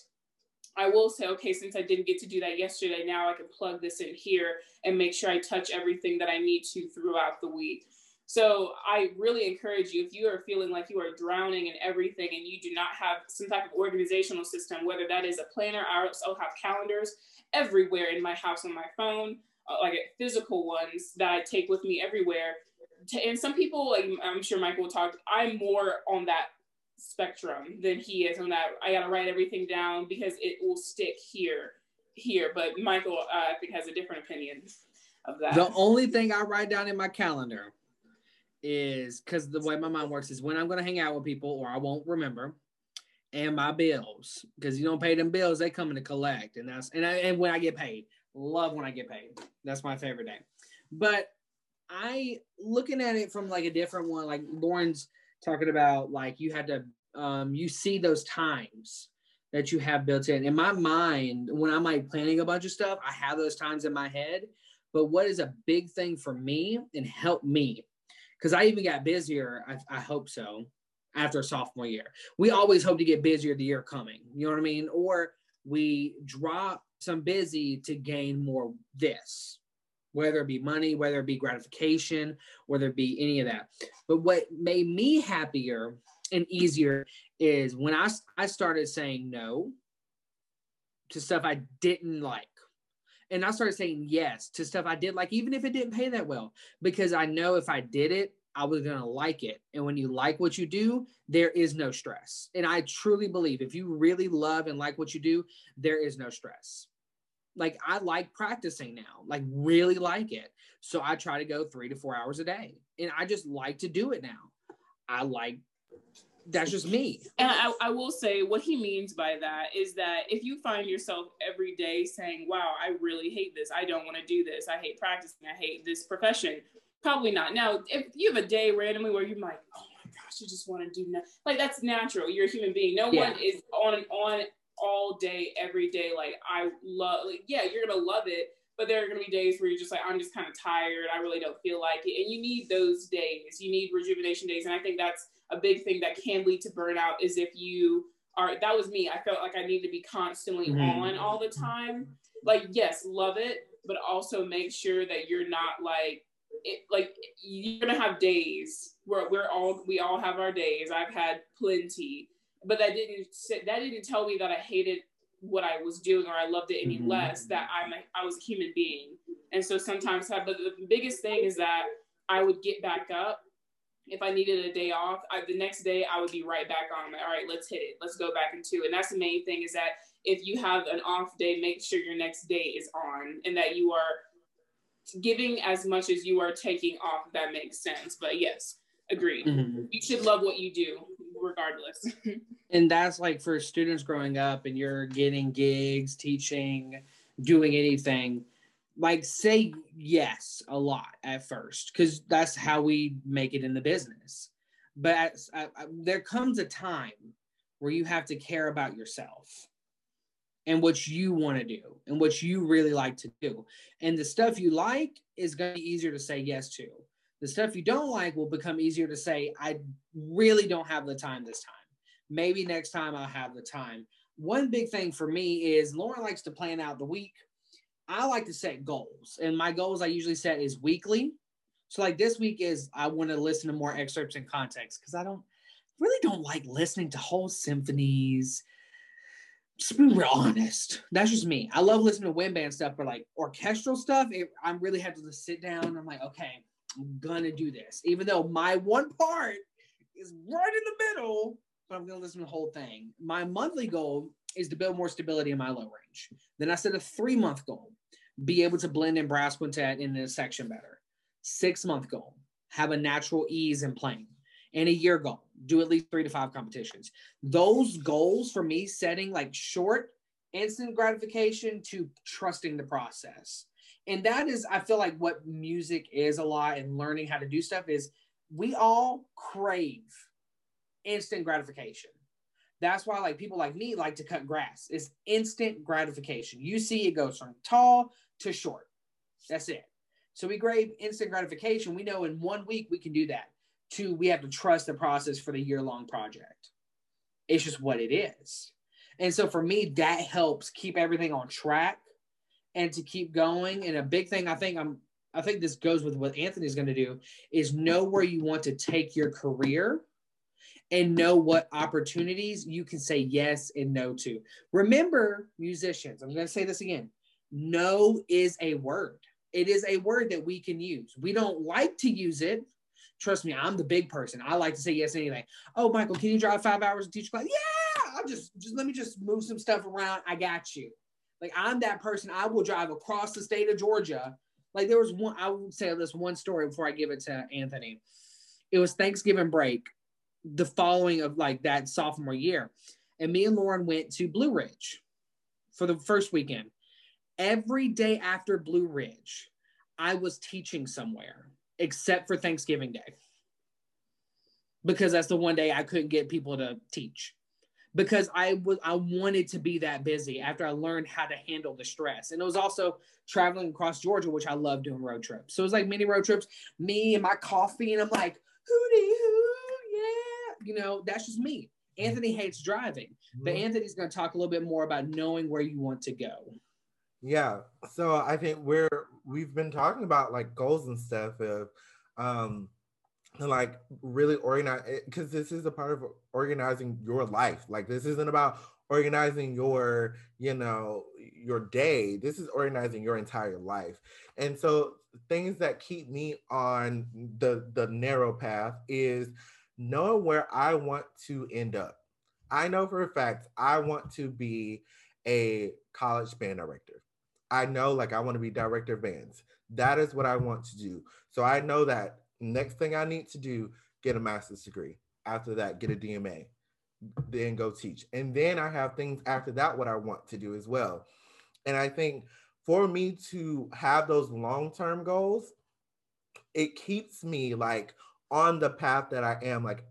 I will say, okay, since I didn't get to do that yesterday, now I can plug this in here and make sure I touch everything that I need to throughout the week. So I really encourage you if you are feeling like you are drowning in everything and you do not have some type of organizational system, whether that is a planner, I also have calendars everywhere in my house on my phone, uh, like physical ones that I take with me everywhere. And some people, like I'm sure Michael will talk, I'm more on that spectrum than he is on that. I got to write everything down because it will stick here, here. But Michael, uh, I think, has a different opinion of that. The only thing I write down in my calendar is because the way my mind works is when I'm going to hang out with people or I won't remember, and my bills because you don't pay them bills, they come in to collect, and that's and I, and when I get paid, love when I get paid. That's my favorite day. But I looking at it from like a different one, like Lauren's talking about like you had to um, you see those times that you have built in. In my mind, when I'm like planning a bunch of stuff, I have those times in my head. But what is a big thing for me and help me? Because I even got busier, I, I hope so, after sophomore year. We always hope to get busier the year coming. You know what I mean? Or we drop some busy to gain more this whether it be money, whether it be gratification, whether it be any of that. But what made me happier and easier is when I, I started saying no to stuff I didn't like. And I started saying yes to stuff I did like, even if it didn't pay that well, because I know if I did it, I was going to like it. And when you like what you do, there is no stress. And I truly believe if you really love and like what you do, there is no stress like I like practicing now, like really like it. So I try to go three to four hours a day, and I just like to do it now. I like that's just me. And I, I will say what he means by that is that if you find yourself every day saying, "Wow, I really hate this. I don't want to do this. I hate practicing. I hate this profession." Probably not. Now, if you have a day randomly where you're like, "Oh my gosh, you just want to do nothing," like that's natural. You're a human being. No yeah. one is on and on all day, every day. Like I love, like yeah, you're gonna love it, but there are gonna be days where you're just like, I'm just kind of tired. I really don't feel like it, and you need those days. You need rejuvenation days, and I think that's a big thing that can lead to burnout. Is if you are. That was me. I felt like I needed to be constantly mm-hmm. on all the time. Like yes, love it, but also make sure that you're not like it, like you're gonna have days where we're all we all have our days. I've had plenty but that didn't that didn't tell me that I hated what I was doing or I loved it any mm-hmm. less. That I'm a, I was a human being, and so sometimes. But the biggest thing is that I would get back up if I needed a day off. I, the next day I would be right back on. Like, all right, let's hit it. Let's go back into it. And that's the main thing is that if you have an off day, make sure your next day is on and that you are giving as much as you are taking off. If that makes sense. But yes, agree. Mm-hmm. You should love what you do regardless. and that's like for students growing up and you're getting gigs, teaching, doing anything, like say yes a lot at first because that's how we make it in the business. But at, at, there comes a time where you have to care about yourself and what you want to do and what you really like to do. And the stuff you like is going to be easier to say yes to. The stuff you don't like will become easier to say, I really don't have the time this time. Maybe next time I'll have the time. One big thing for me is Lauren likes to plan out the week. I like to set goals, and my goals I usually set is weekly. So, like this week is I want to listen to more excerpts and context because I don't really don't like listening to whole symphonies Just be real honest. That's just me. I love listening to wind band stuff, but like orchestral stuff, it, I really have to just sit down. I'm like, okay, I'm gonna do this, even though my one part is right in the middle. But I'm gonna listen to the whole thing. My monthly goal is to build more stability in my low range. Then I set a three month goal, be able to blend in brass quintet in a section better. Six month goal, have a natural ease in playing. And a year goal, do at least three to five competitions. Those goals for me, setting like short, instant gratification to trusting the process. And that is, I feel like what music is a lot and learning how to do stuff is we all crave instant gratification. That's why like people like me like to cut grass. It's instant gratification. You see it goes from tall to short. That's it. So we crave instant gratification. We know in one week we can do that. Two, we have to trust the process for the year long project. It's just what it is. And so for me, that helps keep everything on track and to keep going. And a big thing I think I'm I think this goes with what Anthony's going to do is know where you want to take your career and know what opportunities you can say yes and no to. Remember, musicians, I'm going to say this again no is a word. It is a word that we can use. We don't like to use it. Trust me, I'm the big person. I like to say yes to anything. Oh, Michael, can you drive five hours to teach class? Yeah, I'll just just let me just move some stuff around. I got you. Like I'm that person. I will drive across the state of Georgia. Like there was one. I would say this one story before I give it to Anthony. It was Thanksgiving break the following of like that sophomore year. And me and Lauren went to Blue Ridge for the first weekend. Every day after Blue Ridge, I was teaching somewhere except for Thanksgiving Day. Because that's the one day I couldn't get people to teach. Because I was I wanted to be that busy after I learned how to handle the stress. And it was also traveling across Georgia, which I love doing road trips. So it was like mini road trips, me and my coffee, and I'm like, hootie hoo, you know, that's just me. Anthony hates driving, but mm-hmm. Anthony's going to talk a little bit more about knowing where you want to go. Yeah. So I think we're we've been talking about like goals and stuff of um like really organize because this is a part of organizing your life. Like this isn't about organizing your, you know, your day. This is organizing your entire life. And so things that keep me on the the narrow path is knowing where I want to end up. I know for a fact I want to be a college band director. I know like I want to be director of bands. That is what I want to do. So I know that next thing I need to do, get a master's degree. After that, get a DMA, then go teach. And then I have things after that what I want to do as well. And I think for me to have those long-term goals, it keeps me like on the path that I am. Like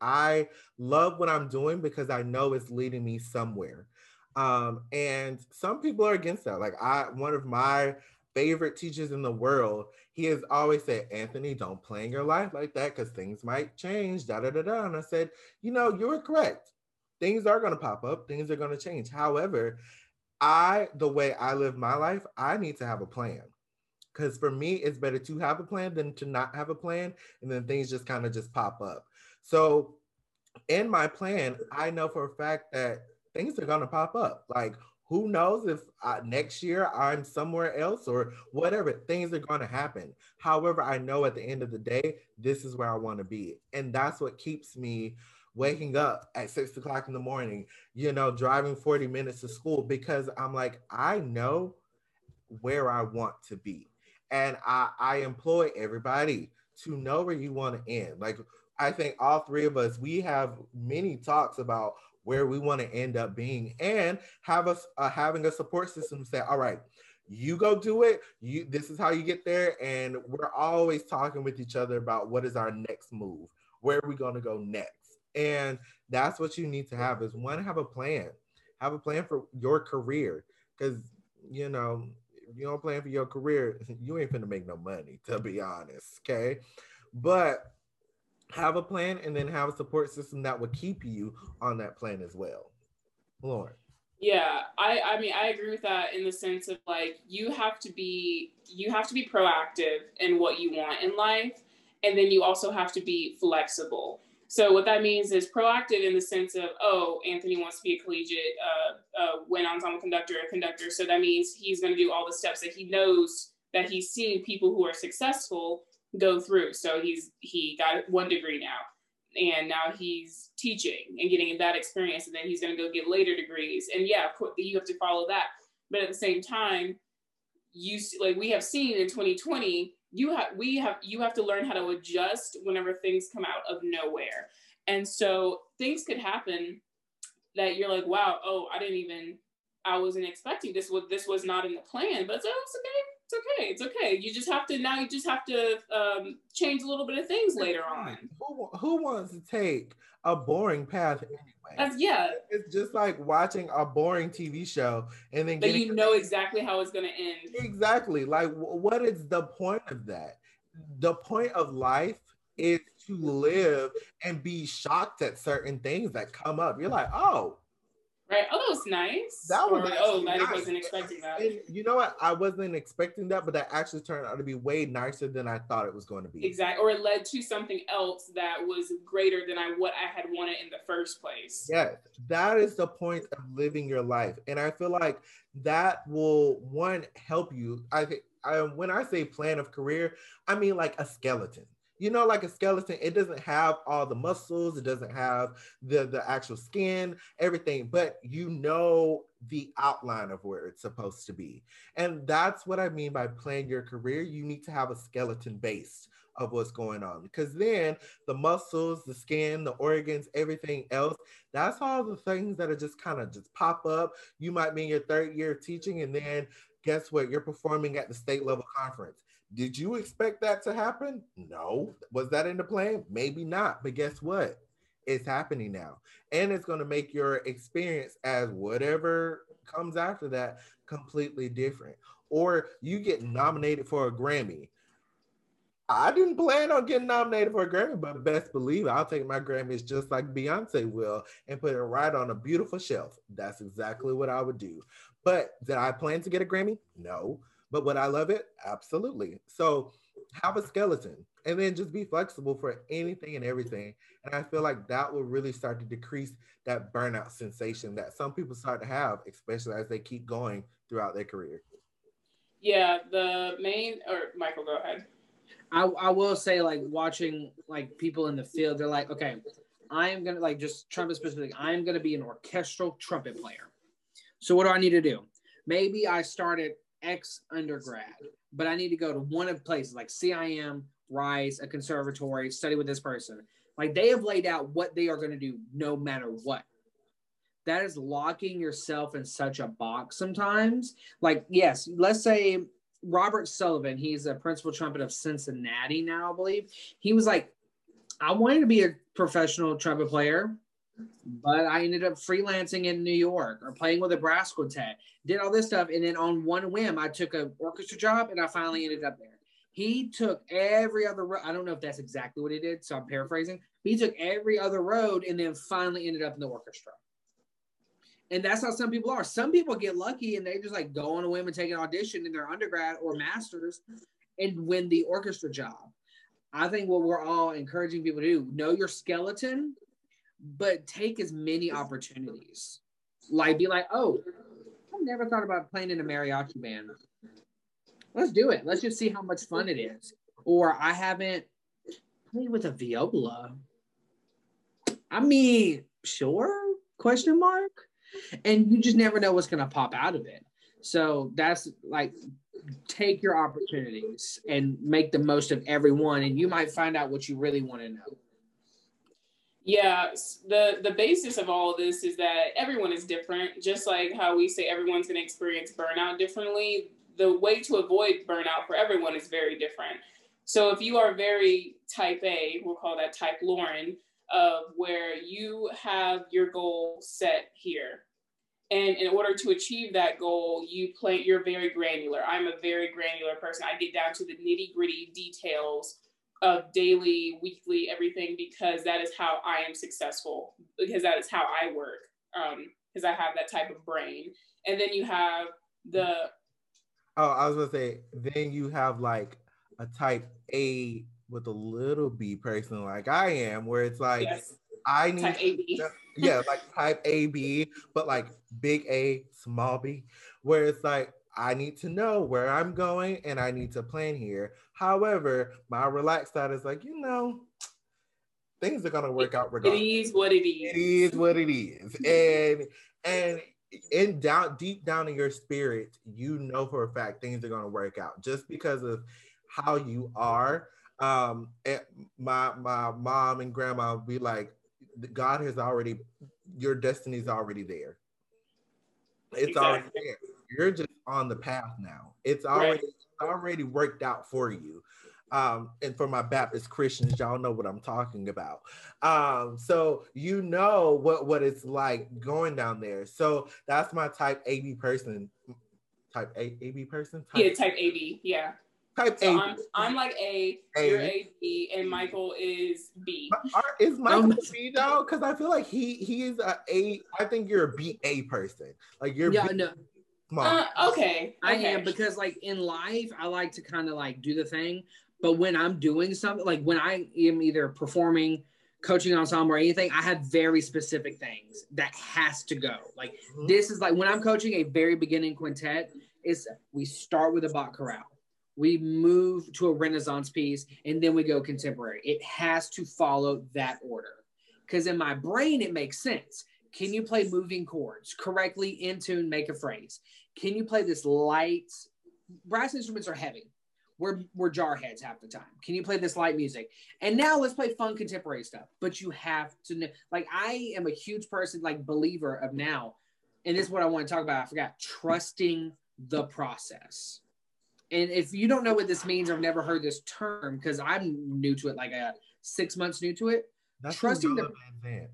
I love what I'm doing because I know it's leading me somewhere. Um, and some people are against that. Like I, one of my favorite teachers in the world, he has always said, Anthony, don't plan your life like that because things might change. Da da da da. And I said, you know, you're correct. Things are going to pop up. Things are going to change. However, I, the way I live my life, I need to have a plan because for me it's better to have a plan than to not have a plan and then things just kind of just pop up. So in my plan i know for a fact that things are going to pop up. Like who knows if uh, next year i'm somewhere else or whatever things are going to happen. However i know at the end of the day this is where i want to be and that's what keeps me waking up at six o'clock in the morning you know driving 40 minutes to school because i'm like i know where i want to be and I, I employ everybody to know where you want to end. Like I think all three of us, we have many talks about where we want to end up being and have us uh, having a support system say, all right, you go do it. You this is how you get there. And we're always talking with each other about what is our next move, where are we going to go next? And that's what you need to have is one, have a plan. Have a plan for your career. Because you know, if you don't plan for your career, you ain't finna make no money, to be honest. Okay. But have a plan and then have a support system that will keep you on that plan as well. Lauren. Yeah, I I mean I agree with that in the sense of like you have to be you have to be proactive in what you want in life and then you also have to be flexible. So what that means is proactive in the sense of, oh, Anthony wants to be a collegiate, uh, uh, wind ensemble conductor, a conductor. So that means he's going to do all the steps that he knows that he's seen people who are successful go through. So he's he got one degree now, and now he's teaching and getting that experience, and then he's going to go get later degrees. And yeah, you have to follow that. But at the same time, you like we have seen in 2020 you have we have you have to learn how to adjust whenever things come out of nowhere. And so things could happen that you're like wow oh i didn't even i wasn't expecting this was this was not in the plan but it's, oh, it's okay it's okay it's okay. You just have to now you just have to um, change a little bit of things later on. Who, who wants to take a boring path. That's, yeah. It's just like watching a boring TV show and then but you know exactly how it's going to end. Exactly. Like, what is the point of that? The point of life is to live and be shocked at certain things that come up. You're like, oh, Right. Oh, that was nice. That was or, oh, I nice. wasn't expecting that. And you know what? I wasn't expecting that, but that actually turned out to be way nicer than I thought it was going to be. Exactly. Or it led to something else that was greater than I what I had wanted in the first place. Yes, that is the point of living your life, and I feel like that will one help you. I think I, when I say plan of career, I mean like a skeleton you know like a skeleton it doesn't have all the muscles it doesn't have the the actual skin everything but you know the outline of where it's supposed to be. And that's what i mean by planning your career. You need to have a skeleton base of what's going on because then the muscles the skin the organs everything else that's all the things that are just kind of just pop up. You might be in your third year of teaching and then guess what? You're performing at the state level conference did you expect that to happen? No. Was that in the plan? Maybe not. But guess what? It's happening now. And it's going to make your experience as whatever comes after that completely different. Or you get nominated for a Grammy. I didn't plan on getting nominated for a Grammy, but best believe I'll take my Grammys just like Beyonce will and put it right on a beautiful shelf. That's exactly what I would do. But did I plan to get a Grammy? No. But would I love it? Absolutely. So have a skeleton and then just be flexible for anything and everything. And I feel like that will really start to decrease that burnout sensation that some people start to have, especially as they keep going throughout their career. Yeah, the main or Michael, go ahead. I, I will say like watching like people in the field, they're like, okay, I am gonna like just trumpet specific, I'm gonna be an orchestral trumpet player. So what do I need to do? Maybe I started X undergrad, but I need to go to one of places like CIM, Rice, a conservatory, study with this person. Like they have laid out what they are going to do no matter what. That is locking yourself in such a box sometimes. Like, yes, let's say Robert Sullivan, he's a principal trumpet of Cincinnati now, I believe. He was like, I wanted to be a professional trumpet player but I ended up freelancing in New York or playing with a brass quartet, did all this stuff. And then on one whim, I took an orchestra job and I finally ended up there. He took every other road. I don't know if that's exactly what he did, so I'm paraphrasing. He took every other road and then finally ended up in the orchestra. And that's how some people are. Some people get lucky and they just like go on a whim and take an audition in their undergrad or master's and win the orchestra job. I think what we're all encouraging people to do know your skeleton but take as many opportunities. Like, be like, oh, I've never thought about playing in a mariachi band. Let's do it. Let's just see how much fun it is. Or I haven't played with a viola. I mean, sure? Question mark. And you just never know what's gonna pop out of it. So that's like take your opportunities and make the most of every one, and you might find out what you really want to know. Yeah, the the basis of all of this is that everyone is different. Just like how we say everyone's going to experience burnout differently, the way to avoid burnout for everyone is very different. So if you are very type A, we'll call that type Lauren, of where you have your goal set here. And in order to achieve that goal, you play you're very granular. I'm a very granular person. I get down to the nitty-gritty details of daily, weekly, everything because that is how I am successful because that is how I work because um, I have that type of brain. And then you have the. Oh, I was gonna say. Then you have like a type A with a little b person like I am, where it's like Yes. I need Type AB. yeah, like type A, B, but like big A, small b, where it's like I need to know where I'm going and I need to plan here. However, my relaxed side is like, you know, things are gonna work out It regardless. is what it It is. is what it is. And and in down deep down in your spirit, you know for a fact things are gonna work out just because of how you are. Um and my my mom and grandma would be like, God has already your destiny's already there. It's already there. You're just on the path now. It's already it's already worked out for you. Um, and for my Baptist Christians, y'all know what I'm talking about. Um, so you know what what it's like going down there. So that's my type AB person. Type A AB person. Type, Yeah, type AB. Yeah. type So AB. I'm, I'm like A, A. you're A, B, and Michael is B. Is Michael Um, a B though? Because I feel like he he is a A. I think you're a B A person. Like you're Yeah, B no, small. Uh, okay. I okay. am because like in life, I like to kind of like do the thing. But when I'm doing something, like when I am either performing, coaching ensemble or anything, I have very specific things that has to go. Like Mhm. this is like when I'm coaching a very beginning quintet, is we start with a Bach chorale. We move to a Renaissance piece and then we go contemporary. It has to follow that order. Because in my brain, it makes sense. Can you play moving chords correctly in tune, make a phrase? Can you play this light? Brass instruments are heavy. We're, we're jarheads half the time. Can you play this light music? And now let's play fun contemporary stuff. But you have to know, like, I am a huge person, like, believer of now. And this is what I want to talk about. I forgot trusting the process. And if you don't know what this means, I've never heard this term because I'm new to it, like uh, six months new to it. That's trusting the Zant.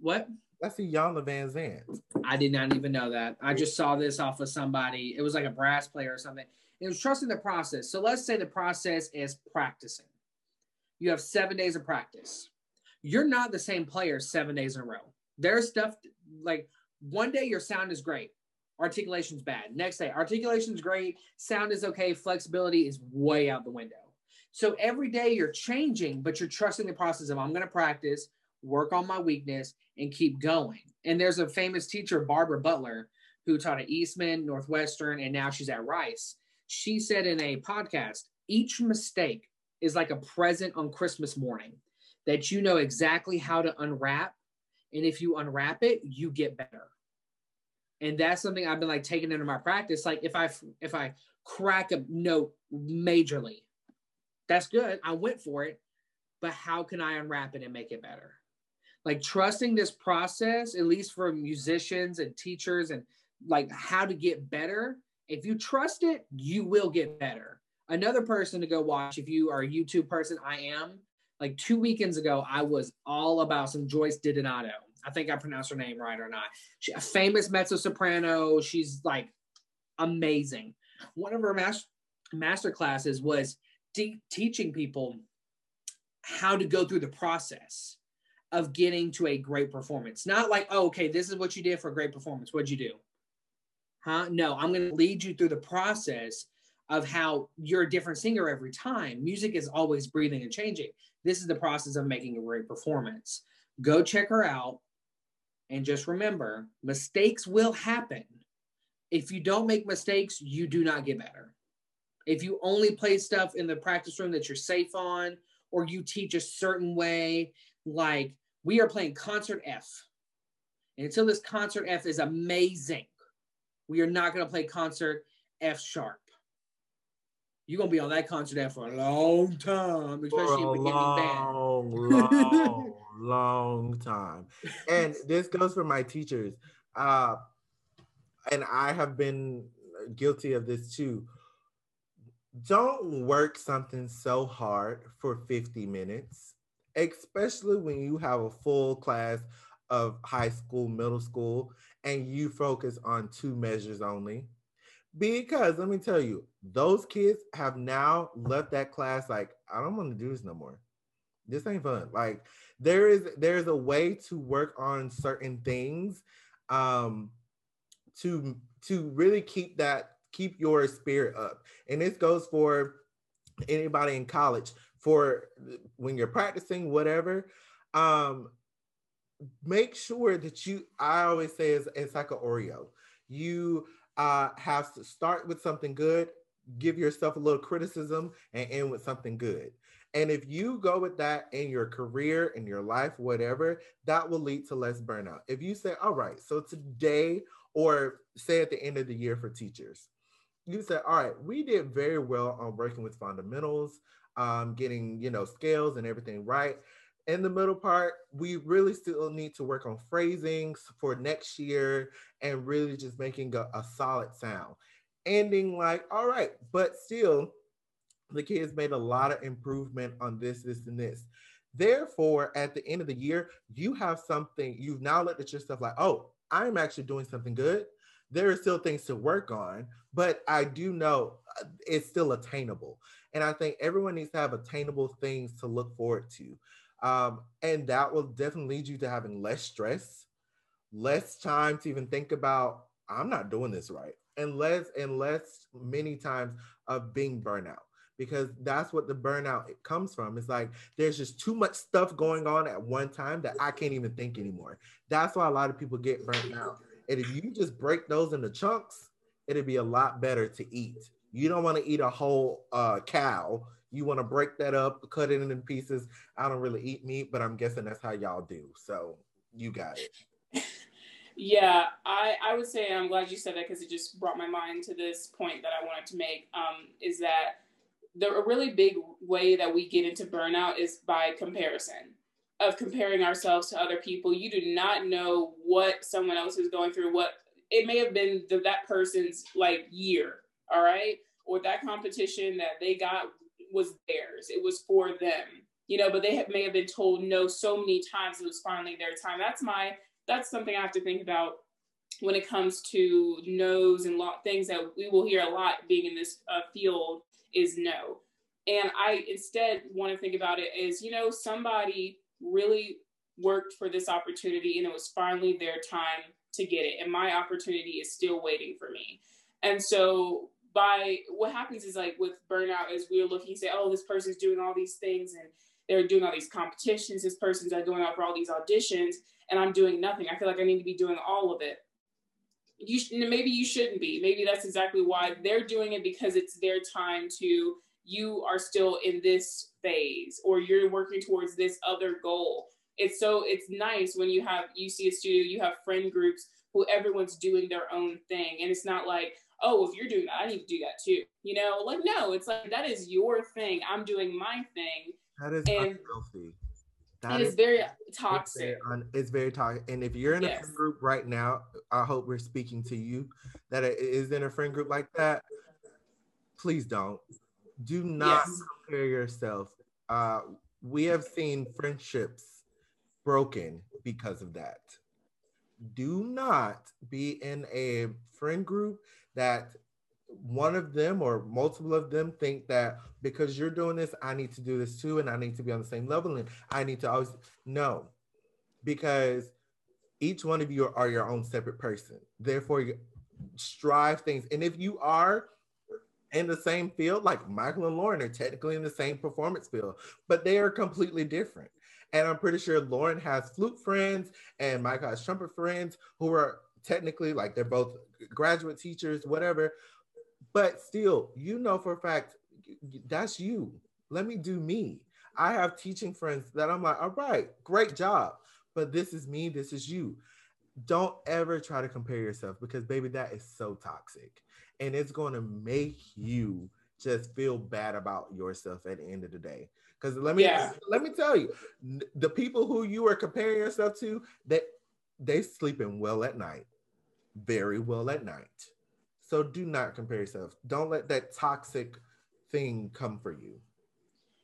What? That's Iyanla Vanzant. I did not even know that. I just saw this off of somebody. It was like a brass player or something. It was trusting the process. So let's say the process is practicing. You have seven days of practice. You're not the same player seven days in a row. There's stuff like one day your sound is great, articulation's bad. Next day, articulation's great, sound is okay, flexibility is way out the window. So every day you're changing, but you're trusting the process of I'm going to practice, work on my weakness, and keep going. And there's a famous teacher, Barbara Butler, who taught at Eastman, Northwestern, and now she's at Rice. She said in a podcast, each mistake is like a present on Christmas morning that you know exactly how to unwrap. And if you unwrap it, you get better. And that's something I've been like taking into my practice. Like if I if I crack a note majorly, that's good. I went for it. But how can I unwrap it and make it better? Like trusting this process at least for musicians and teachers and like how to get better if you trust it you will get better. Another person to go watch if you are a youtube person i am like two weekends ago i was all about some joyce didonato i think i pronounced her name right or not. She, a famous mezzo soprano she's like amazing. One of her mas- master classes was te- teaching people how to go through the process of getting to a great performance. Not like, oh, okay, this is what you did for a great performance. What'd you do? Huh? No, I'm going to lead you through the process of how you're a different singer every time. Music is always breathing and changing. This is the process of making a great performance. Go check her out. And just remember, mistakes will happen. If you don't make mistakes, you do not get better. If you only play stuff in the practice room that you're safe on, or you teach a certain way, like we are playing concert F. And until this concert F is amazing, we are not going to play concert F sharp. You're going to be on that concert F for a long time, For especially a beginning band. long, long, long time. And this goes for my teachers. Uh, and I have been guilty of this too. Don't work something so hard for 50 minutes, especially when you have a full class of high school, middle school, and you focus on two measures only. Because let me tell you, those kids have now left that class like, I don't want to do this no more. This ain't fun. Like there is there's a way to work on certain things um to to really keep that keep your spirit up. And this goes for anybody in college. For when you're practicing whatever um make sure that you i always say it's, it's like an oreo you uh have to start with something good give yourself a little criticism and end with something good and if you go with that in your career, in your life, whatever, that will lead to less burnout. If you say, all right, so today, or say at the end of the year for teachers, you say, all right, we did very well on working with fundamentals, um, getting, you know, scales and everything right. In the middle part, we really still need to work on phrasings for next year and really just making a, a solid sound. Ending like, all right, but still, the kids made a lot of improvement on this, this, and this. Therefore, at the end of the year, you have something, you've now looked at yourself like, oh, I'm actually doing something good. There are still things to work on, but I do know uh, it's still attainable. And I think everyone needs to have attainable things to look forward to. Um, and that will definitely lead you to having less stress, less time to even think about, I'm not doing this right, and less and less many times of being burnout because that's what the burnout comes from. It's like there's just too much stuff going on at one time that I can't even think anymore. That's why a lot of people get burnt out. And if you just break those into chunks, it'd be a lot better to eat. You don't want to eat a whole uh, cow. You want to break that up, cut it in pieces. I don't really eat meat, but I'm guessing that's how y'all do. So you got it. Yeah, I, I would say I'm glad you said that because it just brought my mind to this point that I wanted to make. Um, is that the a really big way that we get into burnout is by comparison of comparing ourselves to other people you do not know what someone else is going through what it may have been the, that person's like year all right or that competition that they got was theirs it was for them you know but they have, may have been told no so many times it was finally their time that's my that's something i have to think about when it comes to no's and lot things that we will hear a lot being in this uh, field is no. And I instead want to think about it as, you know, somebody really worked for this opportunity and it was finally their time to get it. And my opportunity is still waiting for me. And so by what happens is like with burnout is we're looking say, oh, this person's doing all these things and they're doing all these competitions. This person's going out for all these auditions and I'm doing nothing. I feel like I need to be doing all of it you sh- maybe you shouldn't be maybe that's exactly why they're doing it because it's their time to you are still in this phase or you're working towards this other goal it's so it's nice when you have you see a studio you have friend groups who everyone's doing their own thing and it's not like oh if you're doing that i need to do that too you know like no it's like that is your thing i'm doing my thing that is and, unhealthy that it is, is very toxic. It's very, it's very, toxic. And if you're in yes. a friend group right now, I hope we're speaking to you that is in a friend group like that. Please don't. Do not yes. compare yourself. Uh, we have seen friendships broken because of that. Do not be in a friend group that one of them or multiple of them think that because you're doing this, I need to do this too, and I need to be on the same level, and I need to always no, because each one of you are, your own separate person. Therefore, you strive things, and if you are in the same field, like Michael and Lauren are technically in the same performance field, but they are completely different. And I'm pretty sure Lauren has flute friends and Michael has trumpet friends who are technically like they're both graduate teachers, whatever, but still, you know for a fact that's you. Let me do me. I have teaching friends that I'm like, all right, great job. But this is me, this is you. Don't ever try to compare yourself because, baby, that is so toxic. And it's going to make you just feel bad about yourself at the end of the day. Because let me yeah. let me tell you, the people who you are comparing yourself to, that they, they sleeping well at night, very well at night. So do not compare yourself. Don't let that toxic thing come for you.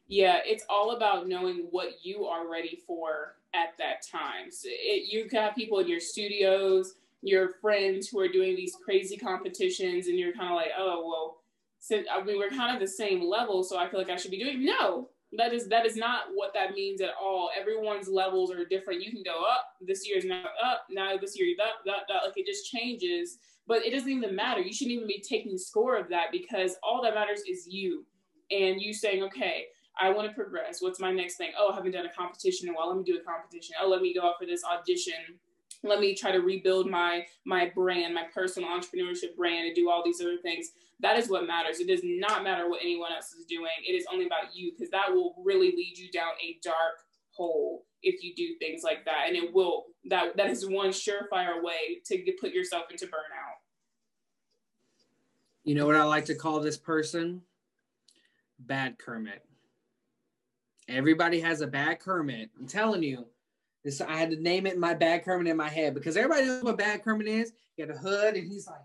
Yeah, it's all about knowing what you are ready for at that time. So it, you have got people in your studios, your friends who are doing these crazy competitions, and you're kind of like, oh well, since we're kind of the same level, so I feel like I should be doing. No, that is that is not what that means at all. Everyone's levels are different. You can go up. This year, year's not up. Now this year that that that like it just changes but it doesn't even matter. You shouldn't even be taking score of that because all that matters is you and you saying, okay, I want to progress. What's my next thing? Oh, I haven't done a competition in a while. Let me do a competition. Oh, let me go out for this audition. Let me try to rebuild my my brand, my personal entrepreneurship brand, and do all these other things. That is what matters. It does not matter what anyone else is doing. It is only about you because that will really lead you down a dark hole if you do things like that, and it will. That that is one surefire way to get, put yourself into burnout. You know what I like to call this person? Bad Kermit. Everybody has a bad Kermit. I'm telling you. This I had to name it my bad Kermit in my head because everybody knows what bad Kermit is. He had a hood and he's like,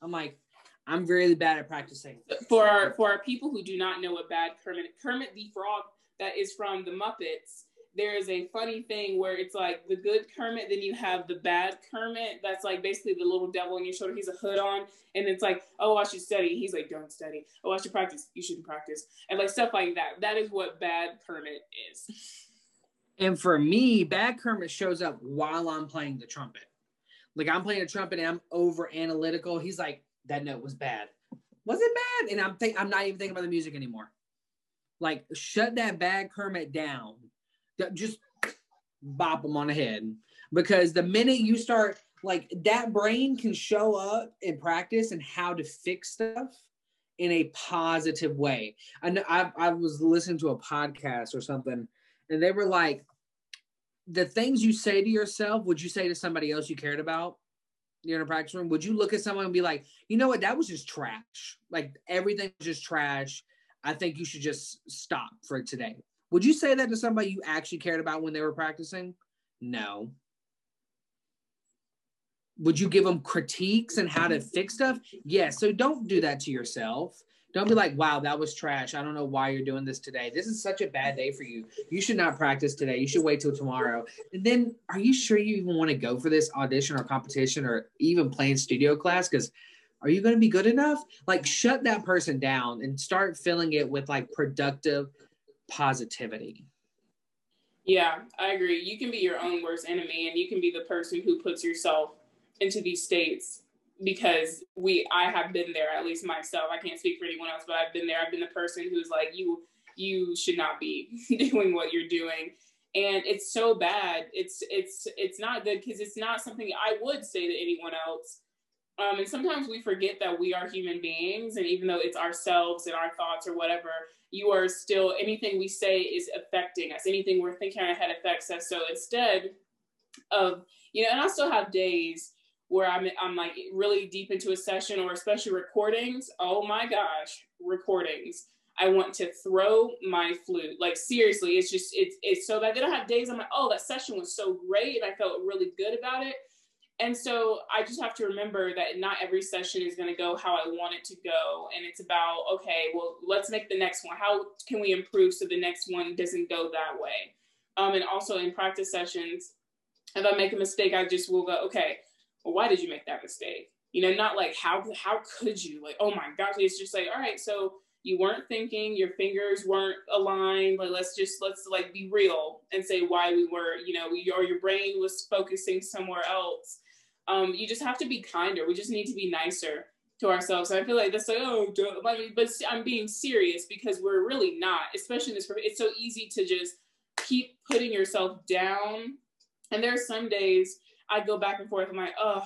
I'm like, I'm really bad at practicing. For our for our people who do not know what bad Kermit, Kermit the Frog that is from the Muppets there is a funny thing where it's like the good Kermit, then you have the bad Kermit. That's like basically the little devil on your shoulder. He's a hood on, and it's like, oh, I should study. He's like, don't study. Oh, I should practice. You shouldn't practice, and like stuff like that. That is what bad Kermit is. And for me, bad Kermit shows up while I'm playing the trumpet. Like I'm playing a trumpet and I'm over analytical. He's like, that note was bad. Was it bad? And I'm think I'm not even thinking about the music anymore. Like, shut that bad Kermit down just bop him on the head because the minute you start like that brain can show up in practice and how to fix stuff in a positive way. I know I, I was listening to a podcast or something and they were like, the things you say to yourself, would you say to somebody else you cared about? You're in a practice room. Would you look at someone and be like, you know what, that was just trash. Like everything was just trash. I think you should just stop for today. Would you say that to somebody you actually cared about when they were practicing? No. Would you give them critiques and how to fix stuff? Yes. So don't do that to yourself. Don't be like, wow, that was trash. I don't know why you're doing this today. This is such a bad day for you. You should not practice today. You should wait till tomorrow. And then, are you sure you even want to go for this audition or competition or even playing studio class? Because are you going to be good enough? Like, shut that person down and start filling it with like productive, positivity. Yeah, I agree. You can be your own worst enemy and you can be the person who puts yourself into these states because we I have been there at least myself. I can't speak for anyone else, but I've been there. I've been the person who's like you you should not be doing what you're doing. And it's so bad. It's it's it's not good because it's not something I would say to anyone else. Um, and sometimes we forget that we are human beings, and even though it's ourselves and our thoughts or whatever, you are still anything we say is affecting us. Anything we're thinking ahead affects us. So instead of you know, and I still have days where I'm I'm like really deep into a session or especially recordings. Oh my gosh, recordings. I want to throw my flute. Like seriously, it's just it's it's so bad. Then I have days I'm like, oh, that session was so great and I felt really good about it. And so I just have to remember that not every session is going to go how I want it to go. And it's about, okay, well, let's make the next one. How can we improve so the next one doesn't go that way? Um, and also in practice sessions, if I make a mistake, I just will go, okay, well, why did you make that mistake? You know, not like how how could you? Like, oh my gosh, it's just like, all right, so you weren't thinking, your fingers weren't aligned. Like, let's just let's like be real and say why we were, you know, or your brain was focusing somewhere else um, you just have to be kinder. We just need to be nicer to ourselves. I feel like that's like, oh, but I'm being serious because we're really not, especially in this. It's so easy to just keep putting yourself down. And there are some days I go back and forth. I'm like, oh,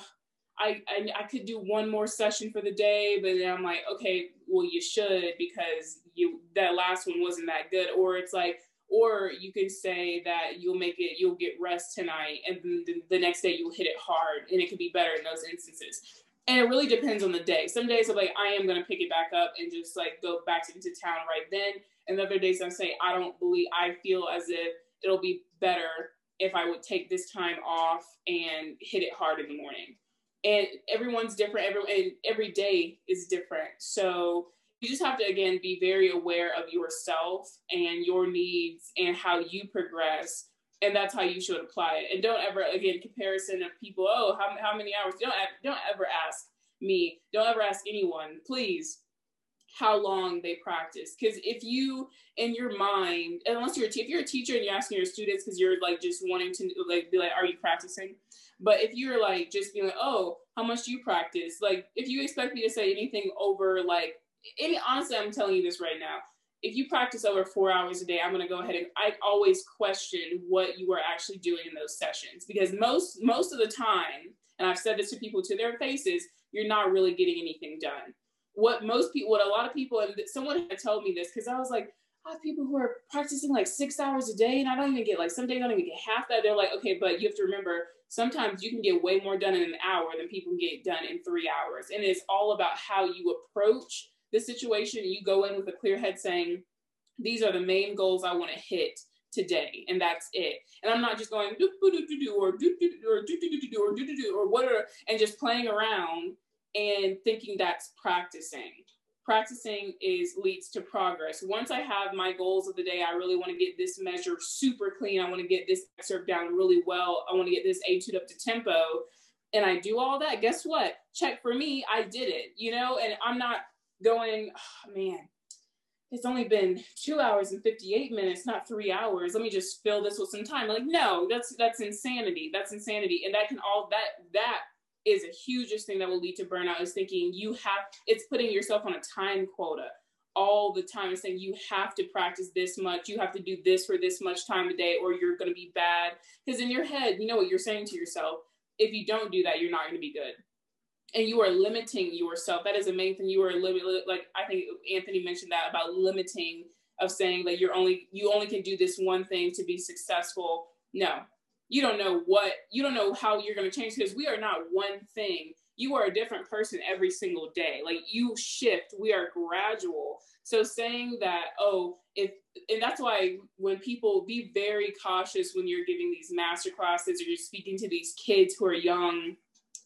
I, I, I could do one more session for the day, but then I'm like, okay, well, you should because you that last one wasn't that good. Or it's like, or you can say that you'll make it you'll get rest tonight and then the, the next day you'll hit it hard and it could be better in those instances and it really depends on the day some days i'm like i am to pick it back up and just like go back into town right then and the other days i'm saying i don't believe i feel as if it'll be better if i would take this time off and hit it hard in the morning. And everyone's different. Every and every day is different. So you just have to again be very aware of yourself and your needs and how you progress. And that's how you should apply it. And don't ever again comparison of people oh how, how many hours? Don't don't ever ask me. Don't ever ask anyone. Please how long they practice because if you in your mind unless you're if you're a teacher and you're asking your students because you're like just wanting to like be like are you practicing but if you're like just being like oh how much do you practice like if you expect me to say anything over like any honestly, I'm telling you this right now. if you practice over four hours a day, I'm going to go ahead and I always question what you are actually doing in those sessions because most most of the time, and I've said this to people to their faces, you're not really getting anything done. What most people, what a lot of people, and someone had told me this because I was like, I have people who are practicing like six hours a day, and I don't even get like some days I don't even get half that. They're like, okay, but you have to remember sometimes you can get way more done in an hour than people get done in three hours, and it's all about how you approach the situation. You go in with a clear head, saying, these are the main goals I want to hit today, and that's it. And I'm not just going do do do do or do do or do do do do or do do do or whatever, and just playing around and thinking that's practicing. Practicing is leads to progress. Once I have my goals of the day, I really want to get this measure super clean. I want to get this excerpt down really well. I want to get this etude up to tempo. And I do all that. Guess what? Check for me. I did it, you know, and I'm not going, oh, man, it's only been two hours and 58 minutes, not three hours. Let me just fill this with some time. Like, no, that's that's insanity. That's insanity. And that can all that that is a hugest thing that will lead to burnout is thinking you have it's putting yourself on a time quota all the time and saying you have to practice this much you have to do this for this much time a day or you're going to be bad. Because in your head you know what you're saying to yourself if you don't do that you're not going to be good. And you are limiting yourself. That is the main thing. You are limiting like i think anthony mentioned that about limiting of saying that you're only you only can do this one thing to be successful. No you don't know what you don't know how you're going to change because we are not one thing. You are a different person every single day. Like you shift. We are gradual. So saying that oh if and that's why when people be very cautious when you're giving these master classes or you're speaking to these kids who are young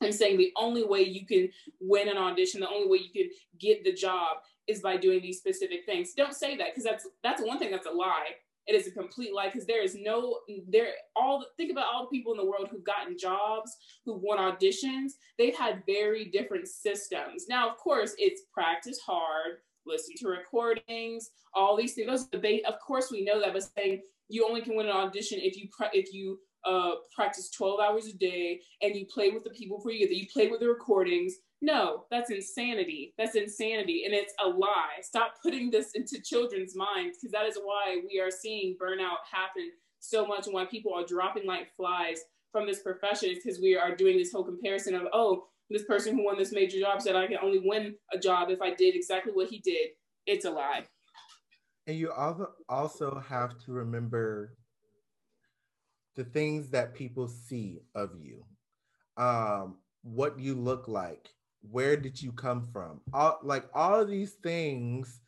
and saying the only way you can win an audition the only way you can get the job is by doing these specific things. Don't say that because that's that's one thing that's a lie it is a complete lie because there is no there all think about all the people in the world who've gotten jobs who've won auditions. They've had very different systems. Now of course it's practice hard listen to recordings all these things those debate of course we know that but saying you only can win an audition if you if you uh, practice 12 hours a day and you play with the people for you that you play with the recordings no, that's insanity. That's insanity. And it's a lie. Stop putting this into children's minds because that is why we are seeing burnout happen so much and why people are dropping like flies from this profession is because we are doing this whole comparison of, oh, this person who won this major job said I can only win a job if I did exactly what he did. It's a lie. And you also have to remember the things that people see of you, um, what you look like, where did you come from? All like all of these things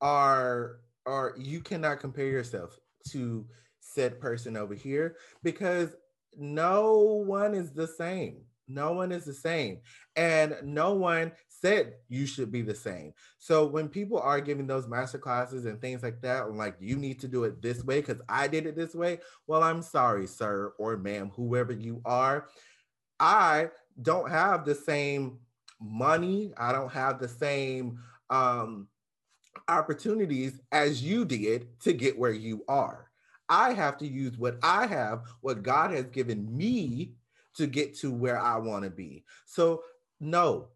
are are you cannot compare yourself to said person over here because no one is the same. No one is the same. And no one said you should be the same. So when people are giving those master classes and things like that like you need to do it this way because i did it this way. Well i'm sorry sir or ma'am whoever you are. I don't have the same money. I don't have the same um, opportunities as you did to get where you are. I have to use what I have, what God has given me to get to where I want to be. So, no,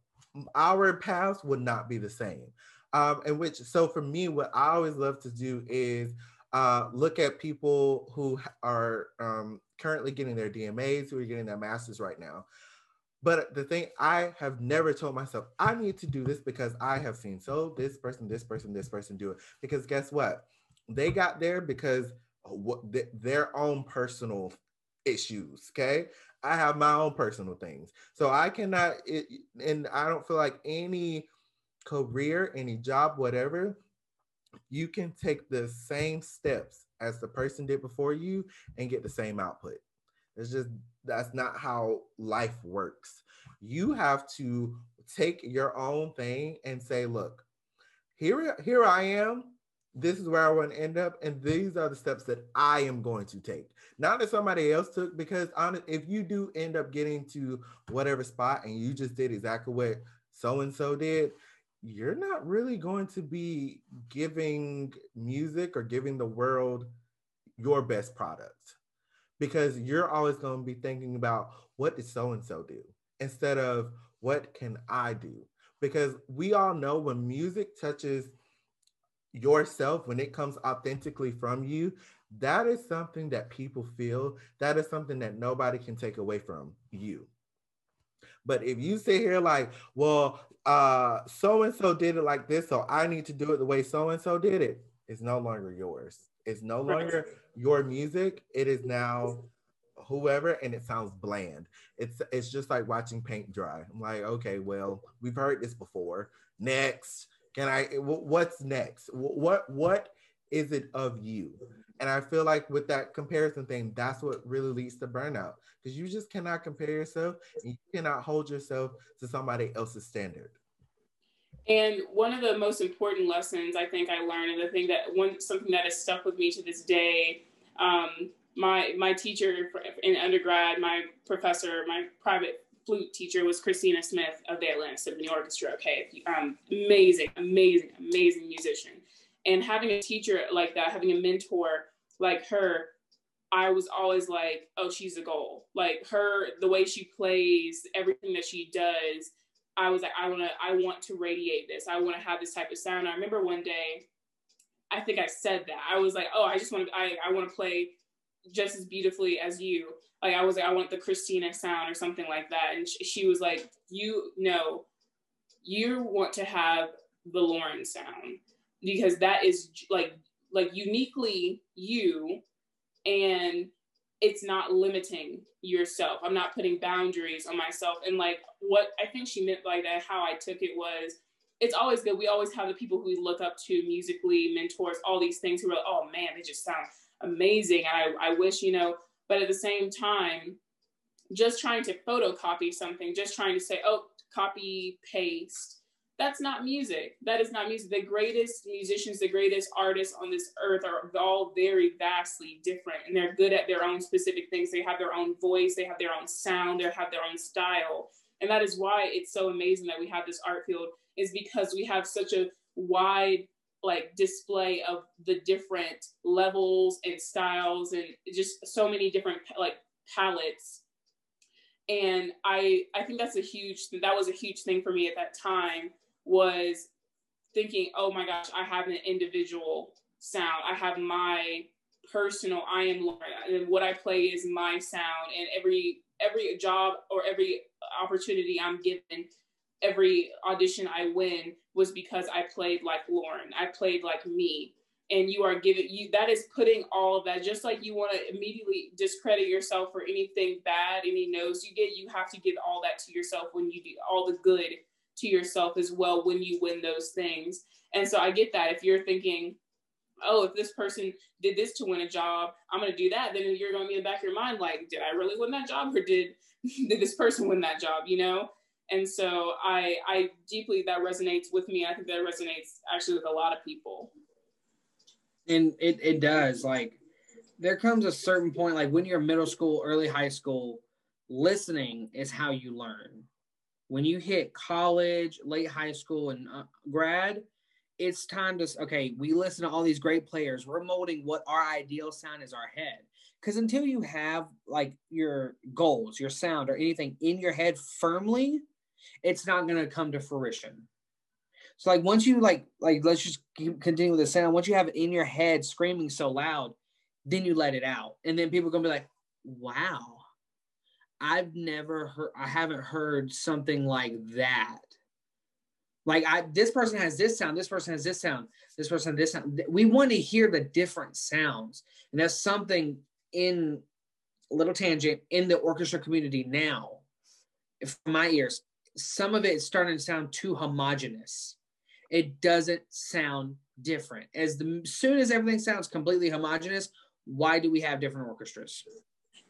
our paths would not be the same. Um, and which, so for me, what I always love to do is uh, look at people who are um, currently getting their DMAs, who are getting their masters right now. But the thing I have never told myself, I need to do this because I have seen so this person, this person, this person do it. Because guess what? They got there because what their own personal issues. Okay. I have my own personal things. So I cannot, it, and I don't feel like any career, any job, whatever, you can take the same steps as the person did before you and get the same output. It's just that's not how life works. You have to take your own thing and say, look, here, here I am. This is where I want to end up, and these are the steps that I am going to take. Not that somebody else took, because honest, if you do end up getting to whatever spot and you just did exactly what so and so did, you're not really going to be giving music or giving the world your best product because you're always going to be thinking about what did so and so do instead of what can I do? Because we all know when music touches yourself, when it comes authentically from you, that is something that people feel. That is something that nobody can take away from you. But if you sit here like, well, uh, so and so did it like this, so I need to do it the way so and so did it, it's no longer yours. It's no longer your music. It is now whoever, and it sounds bland. It's it's just like watching paint dry. I'm like, okay, well, we've heard this before. Next, can I? What's next? What what is it of you? And I feel like with that comparison thing, that's what really leads to burnout because you just cannot compare yourself and you cannot hold yourself to somebody else's standard. And one of the most important lessons I think I learned, and the thing that one something that has stuck with me to this day, um, my my teacher in undergrad, my professor, my private flute teacher was Christina Smith of the Atlanta Symphony Orchestra. Okay, um, amazing, amazing, amazing musician. And having a teacher like that, having a mentor like her, I was always like, oh, she's a goal. Like her, the way she plays, everything that she does, I was like, I want to, I want to radiate this. I want to have this type of sound. I remember one day, I think I said that. I was like, oh, I just want to, I, I want to play just as beautifully as you. Like I was like, I want the Christina sound or something like that. And she, she was like, you know, you want to have the Lauren sound because that is like like uniquely you and it's not limiting yourself. I'm not putting boundaries on myself. And like what i think she meant by that how i took it was it's always good. We always have the people who we look up to musically mentors all these things who are like oh man they just sound amazing. I, I wish you know but at the same time just trying to photocopy something just trying to say oh copy paste that's not music. That is not music. The greatest musicians, the greatest artists on this earth are all very vastly different and they're good at their own specific things. They have their own voice, they have their own sound, they have their own style. And that is why it's so amazing that we have this art field is because we have such a wide like display of the different levels and styles and just so many different like palettes and i i think that's a huge that was a huge thing for me at that time was thinking, oh my gosh, I have an individual sound. I have my personal, I am Lauren, and what I play is my sound. And every every job or every opportunity I'm given, every audition I win was because I played like Lauren. I played like me. And you are giving you that is putting all of that, just like you want to immediately discredit yourself for anything bad, any no's you get, you have to give all that to yourself when you do all the good to yourself as well when you win those things. And so I get that if you're thinking, oh, if this person did this to win a job, I'm going to do that. Then you're going to be in the back of your mind, like, did I really win that job or did, did this person win that job, you know? And so I, I deeply, that resonates with me. I think that resonates actually with a lot of people. And it, it does. Like, there comes a certain point, like when you're middle school, early high school, listening is how you learn when you hit college, late high school, and uh, grad, it's time to okay. We listen to all these great players. We're molding what our ideal sound is our head. Because until you have like your goals, your sound, or anything in your head firmly, it's not going to come to fruition. So like once you like like let's just continue with the sound. Once you have it in your head screaming so loud, then you let it out, and then people are gonna be like, "Wow, I've never heard I haven't heard something like that. Like I this person has this sound, this person has this sound, this person this sound. We want to hear the different sounds. And that's something in a little tangent in the orchestra community now. If my ears, some of it is starting to sound too homogenous. It doesn't sound different. As the soon as everything sounds completely homogenous, why do we have different orchestras?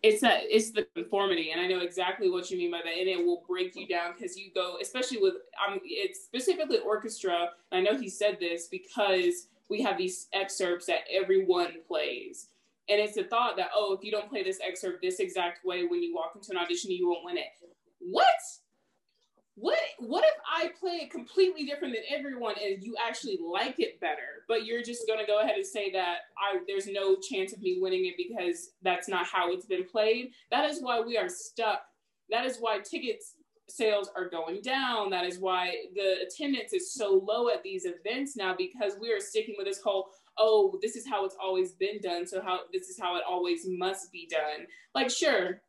It's that it's the conformity and i know exactly what you mean by that and it will break you down because you go especially with um it's specifically orchestra and i know he said this because we have these excerpts that everyone plays and it's a thought that oh if you don't play this excerpt this exact way when you walk into an audition you won't win it. What what what if I play it completely different than everyone and you actually like it better, but you're just gonna go ahead and say that I there's no chance of me winning it because that's not how it's been played. That is why we are stuck. That is why tickets sales are going down. That is why the attendance is so low at these events now because we are sticking with this whole oh, this is how it's always been done. So how this is how it always must be done. Like, sure,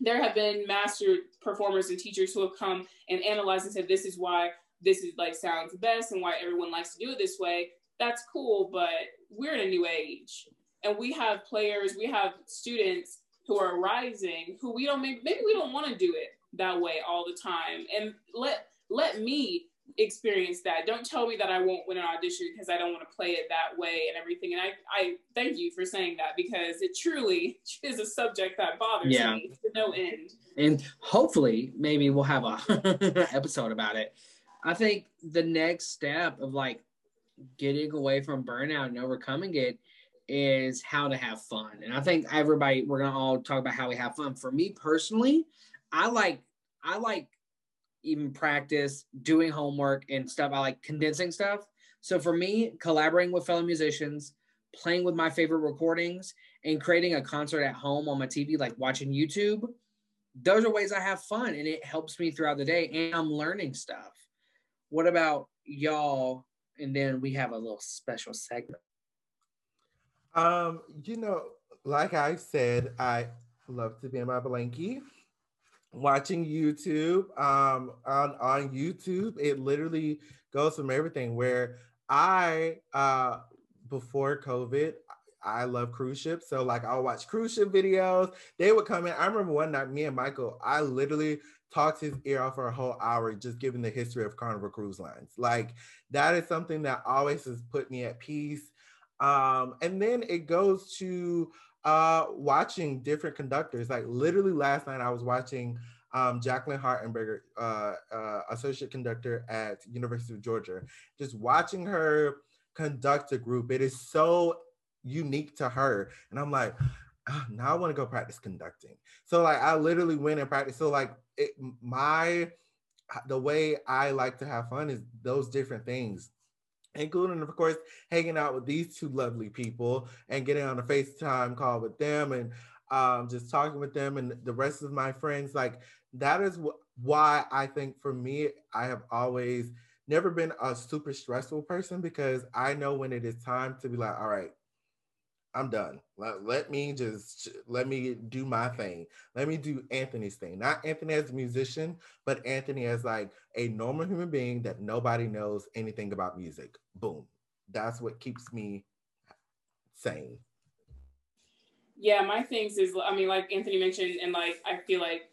there have been master performers and teachers who have come and analyzed and said this is why this is like sounds best and why everyone likes to do it this way. That's cool, but we're in a new age. And we have players, we have students who are rising who we don't maybe, maybe we don't want to do it that way all the time. And let let me experience that. Don't tell me that I won't win an audition because I don't want to play it that way and everything. And I, I thank you for saying that because it truly is a subject that bothers yeah. me to no end. And hopefully, maybe we'll have a episode about it. I think the next step of like getting away from burnout and overcoming it is how to have fun. And I think everybody we're gonna all talk about how we have fun. For me personally, I like I like even practice, doing homework and stuff. I like condensing stuff. So for me, collaborating with fellow musicians, playing with my favorite recordings, and creating a concert at home on my TV, like watching YouTube, those are ways I have fun and it helps me throughout the day and I'm learning stuff. What about y'all? And then we have a little special segment. Um, you know, like I said, I love to be in my blankie watching YouTube. Um, on on YouTube, it literally goes from everything. Where I uh before COVID, I love cruise ships. So like I'll watch cruise ship videos. They would come in. I remember one night, me and Michael, I literally talked his ear off for a whole hour just giving the history of Carnival Cruise Lines. Like that is something that always has put me at peace. Um, and then it goes to uh, watching different conductors. Like literally last night, I was watching um, Jaclyn Hartenberger, uh, uh, associate conductor at University of Georgia. Just watching her conduct a group, it is so unique to her, and I'm like, oh, now I want to go practice conducting. So like, I literally went and practiced. So like, it, my the way I like to have fun is those different things including of course hanging out with these two lovely people and getting on a FaceTime call with them and um, just talking with them and the rest of my friends. Like that is wh- why I think for me, I have always never been a super stressful person because I know when it is time to be like, all right, I'm done. Let, let me just let me do my thing. Let me do Anthony's thing. Not Anthony as a musician, but Anthony as like a normal human being that nobody knows anything about music. Boom. That's what keeps me sane. Yeah, my things is I mean, like Anthony mentioned, and like I feel like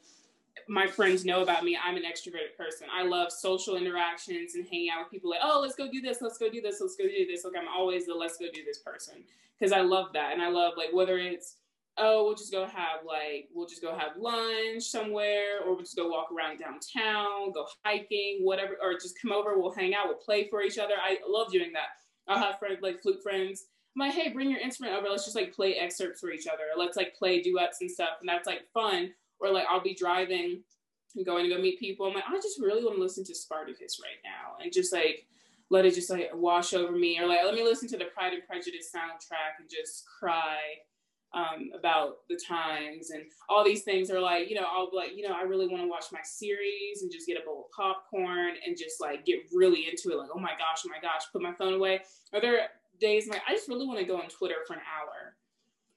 my friends know about me. I'm an extroverted person. I love social interactions and hanging out with people like, oh, let's go do this, let's go do this, let's go do this. Like I'm always the let's go do this person because I love that. And I love like whether it's oh, we'll just go have like we'll just go have lunch somewhere, or we'll just go walk around downtown, go hiking, whatever, or just come over, we'll hang out, we'll play for each other. I love doing that. I'll have friends like flute friends. I'm like, hey, bring your instrument over. Let's just like play excerpts for each other. Let's like play duets and stuff, and that's like fun. Or like I'll be driving and going to go meet people. I'm like, I just really want to listen to Spartacus right now, and just like let it just like wash over me, or like let me listen to the Pride and Prejudice soundtrack and just cry um, about the times and all these things are like, you know, I'll be like, you know, I really want to watch my series and just get a bowl of popcorn and just like get really into it. Like, oh my gosh, oh my gosh, put my phone away. Are there days like I just really want to go on Twitter for an hour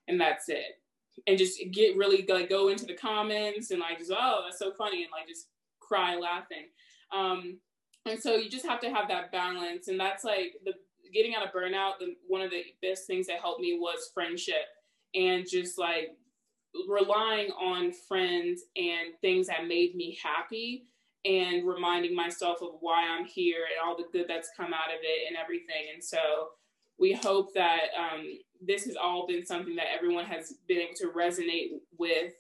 and that's it. And just get really like go into the comments and like just oh that's so funny and like just cry laughing. Um, and so you just have to have that balance and that's like the getting out of burnout the one of the best things that helped me was friendship and just like relying on friends and things that made me happy and reminding myself of why I'm here and all the good that's come out of it and everything. And so we hope that um, this has all been something that everyone has been able to resonate with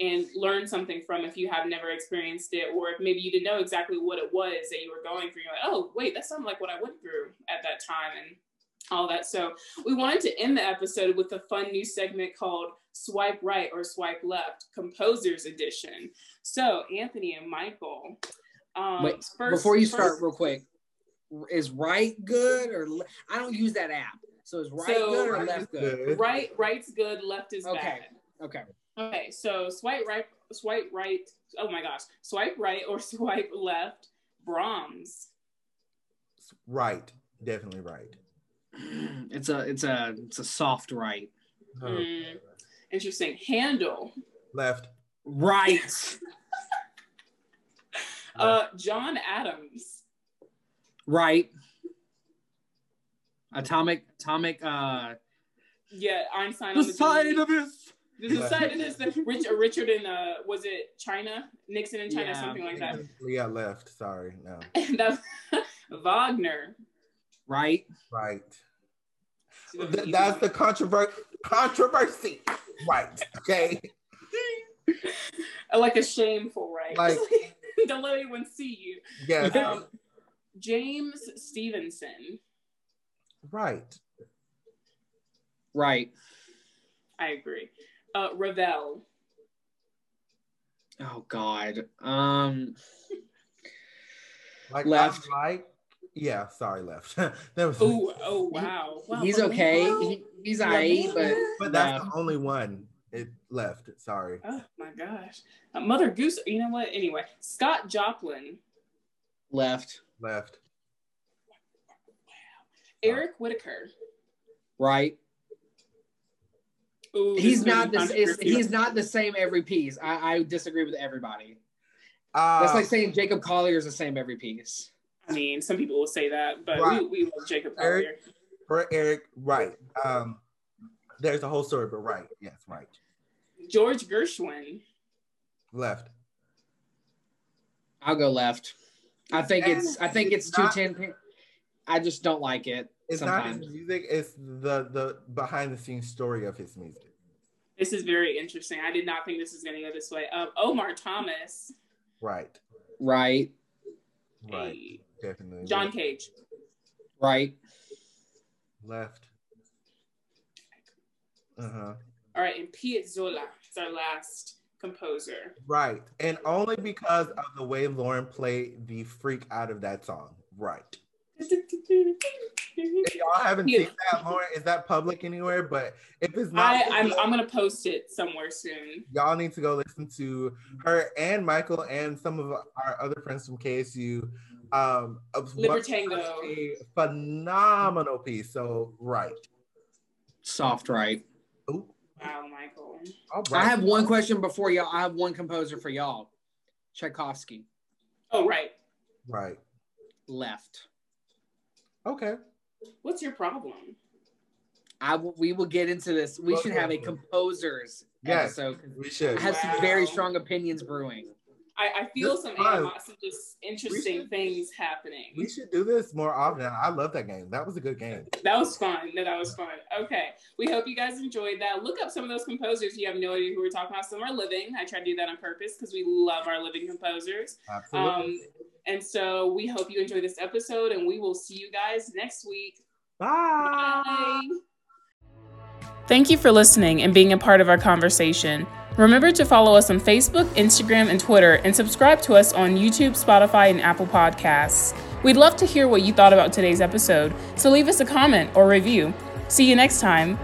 and learn something from if you have never experienced it, or if maybe you didn't know exactly what it was that you were going through. You're like, oh, wait, that sounded like what I went through at that time. And all that. So we wanted to end the episode with a fun new segment called Swipe Right or Swipe Left, Composers Edition. So Anthony and Michael. Um, Wait, first, before you start, real quick, is right good or le- I don't use that app. So is right so good or left good? Right, right's good. Left is okay. bad. Okay. Okay. So swipe right swipe right. Oh my gosh, swipe right or swipe left. Brahms. Right, definitely right. It's a it's a it's a soft right. Mm, interesting. Handel. Left. Right. Uh, John Adams. Right. Atomic atomic uh Yeah, Einstein the on the side beat. of this. The side of this. The, Rich, uh, Richard in uh, was it China? Nixon in China, Yeah. something like that. Yeah, left. Sorry, no. And that Wagner. Right. Right. Th- that's the controver- controversy. Right. Okay. like a shameful right. Like- Don't let anyone see you. Yes. Um, James Stephenson. right. Right. I agree. Uh, Ravel. Oh God. Um. Like Left. I'm Right. Yeah. Sorry. Left. that was. Oh, oh wow. wow. He's okay. Ravel? He, he's alright, but But that's left. the only one. It left. Sorry. Oh my gosh. Uh, Mother Goose. You know what? Anyway, Scott Joplin. left. Left. Eric Whitacre. Right. Ooh, He's not be this. He's not the same every piece. I, I disagree with everybody. Uh, That's like saying Jacob Collier is the same every piece. I mean, some people will say that, but Right. we, we love Jacob Eric- Collier. for Eric. Right. Um. There's a whole story, but right. Yes. Right. George Gershwin. Left. I'll go left. I think it's. I think it's It's too not- ten. I just don't like it It's not his music. It's the the behind the scenes story of his music. This is very interesting. I did not think this was going to go this way. Um, Omar Thomas. Right. Right. Right. Hey. Definitely. John left. Cage. Right. Left. Uh huh. All right, and Piazzolla is our last composer. Right. And only because of the way Lauren played the freak out of that song. Right. If y'all haven't seen that, Lauren, is that public anywhere? But if it's not, I, I'm, I'm going to post it somewhere soon. y'all need to go listen to her and Michael and some of our other friends from KSU. Um, of what Libertango. a phenomenal piece. So, right. Soft right. Ooh, Wow, Michael. all I have one question before y'all. I have one composer for y'all. Tchaikovsky. Oh, right. Right. Left. Okay. What's your problem? I will, we will get into this. We should have a composers Yes. episode. 'cause We should. I have some very strong opinions brewing. I, I feel This some is fun. animosity, just interesting should- things happening. We should do this more often. I love that game. That was a good game. That was fun. No, that was fun. Okay. We hope you guys enjoyed that. Look up some of those composers. You have no idea who we're talking about. Some are living. I try to do that on purpose because we love our living composers. Absolutely. Um, and so we hope you enjoy this episode, and we will see you guys next week. Bye. Bye. Thank you for listening and being a part of our conversation. Remember to follow us on Facebook, Instagram, and Twitter, and subscribe to us on YouTube, Spotify, and Apple Podcasts. We'd love to hear what you thought about today's episode, so leave us a comment or review. See you next time.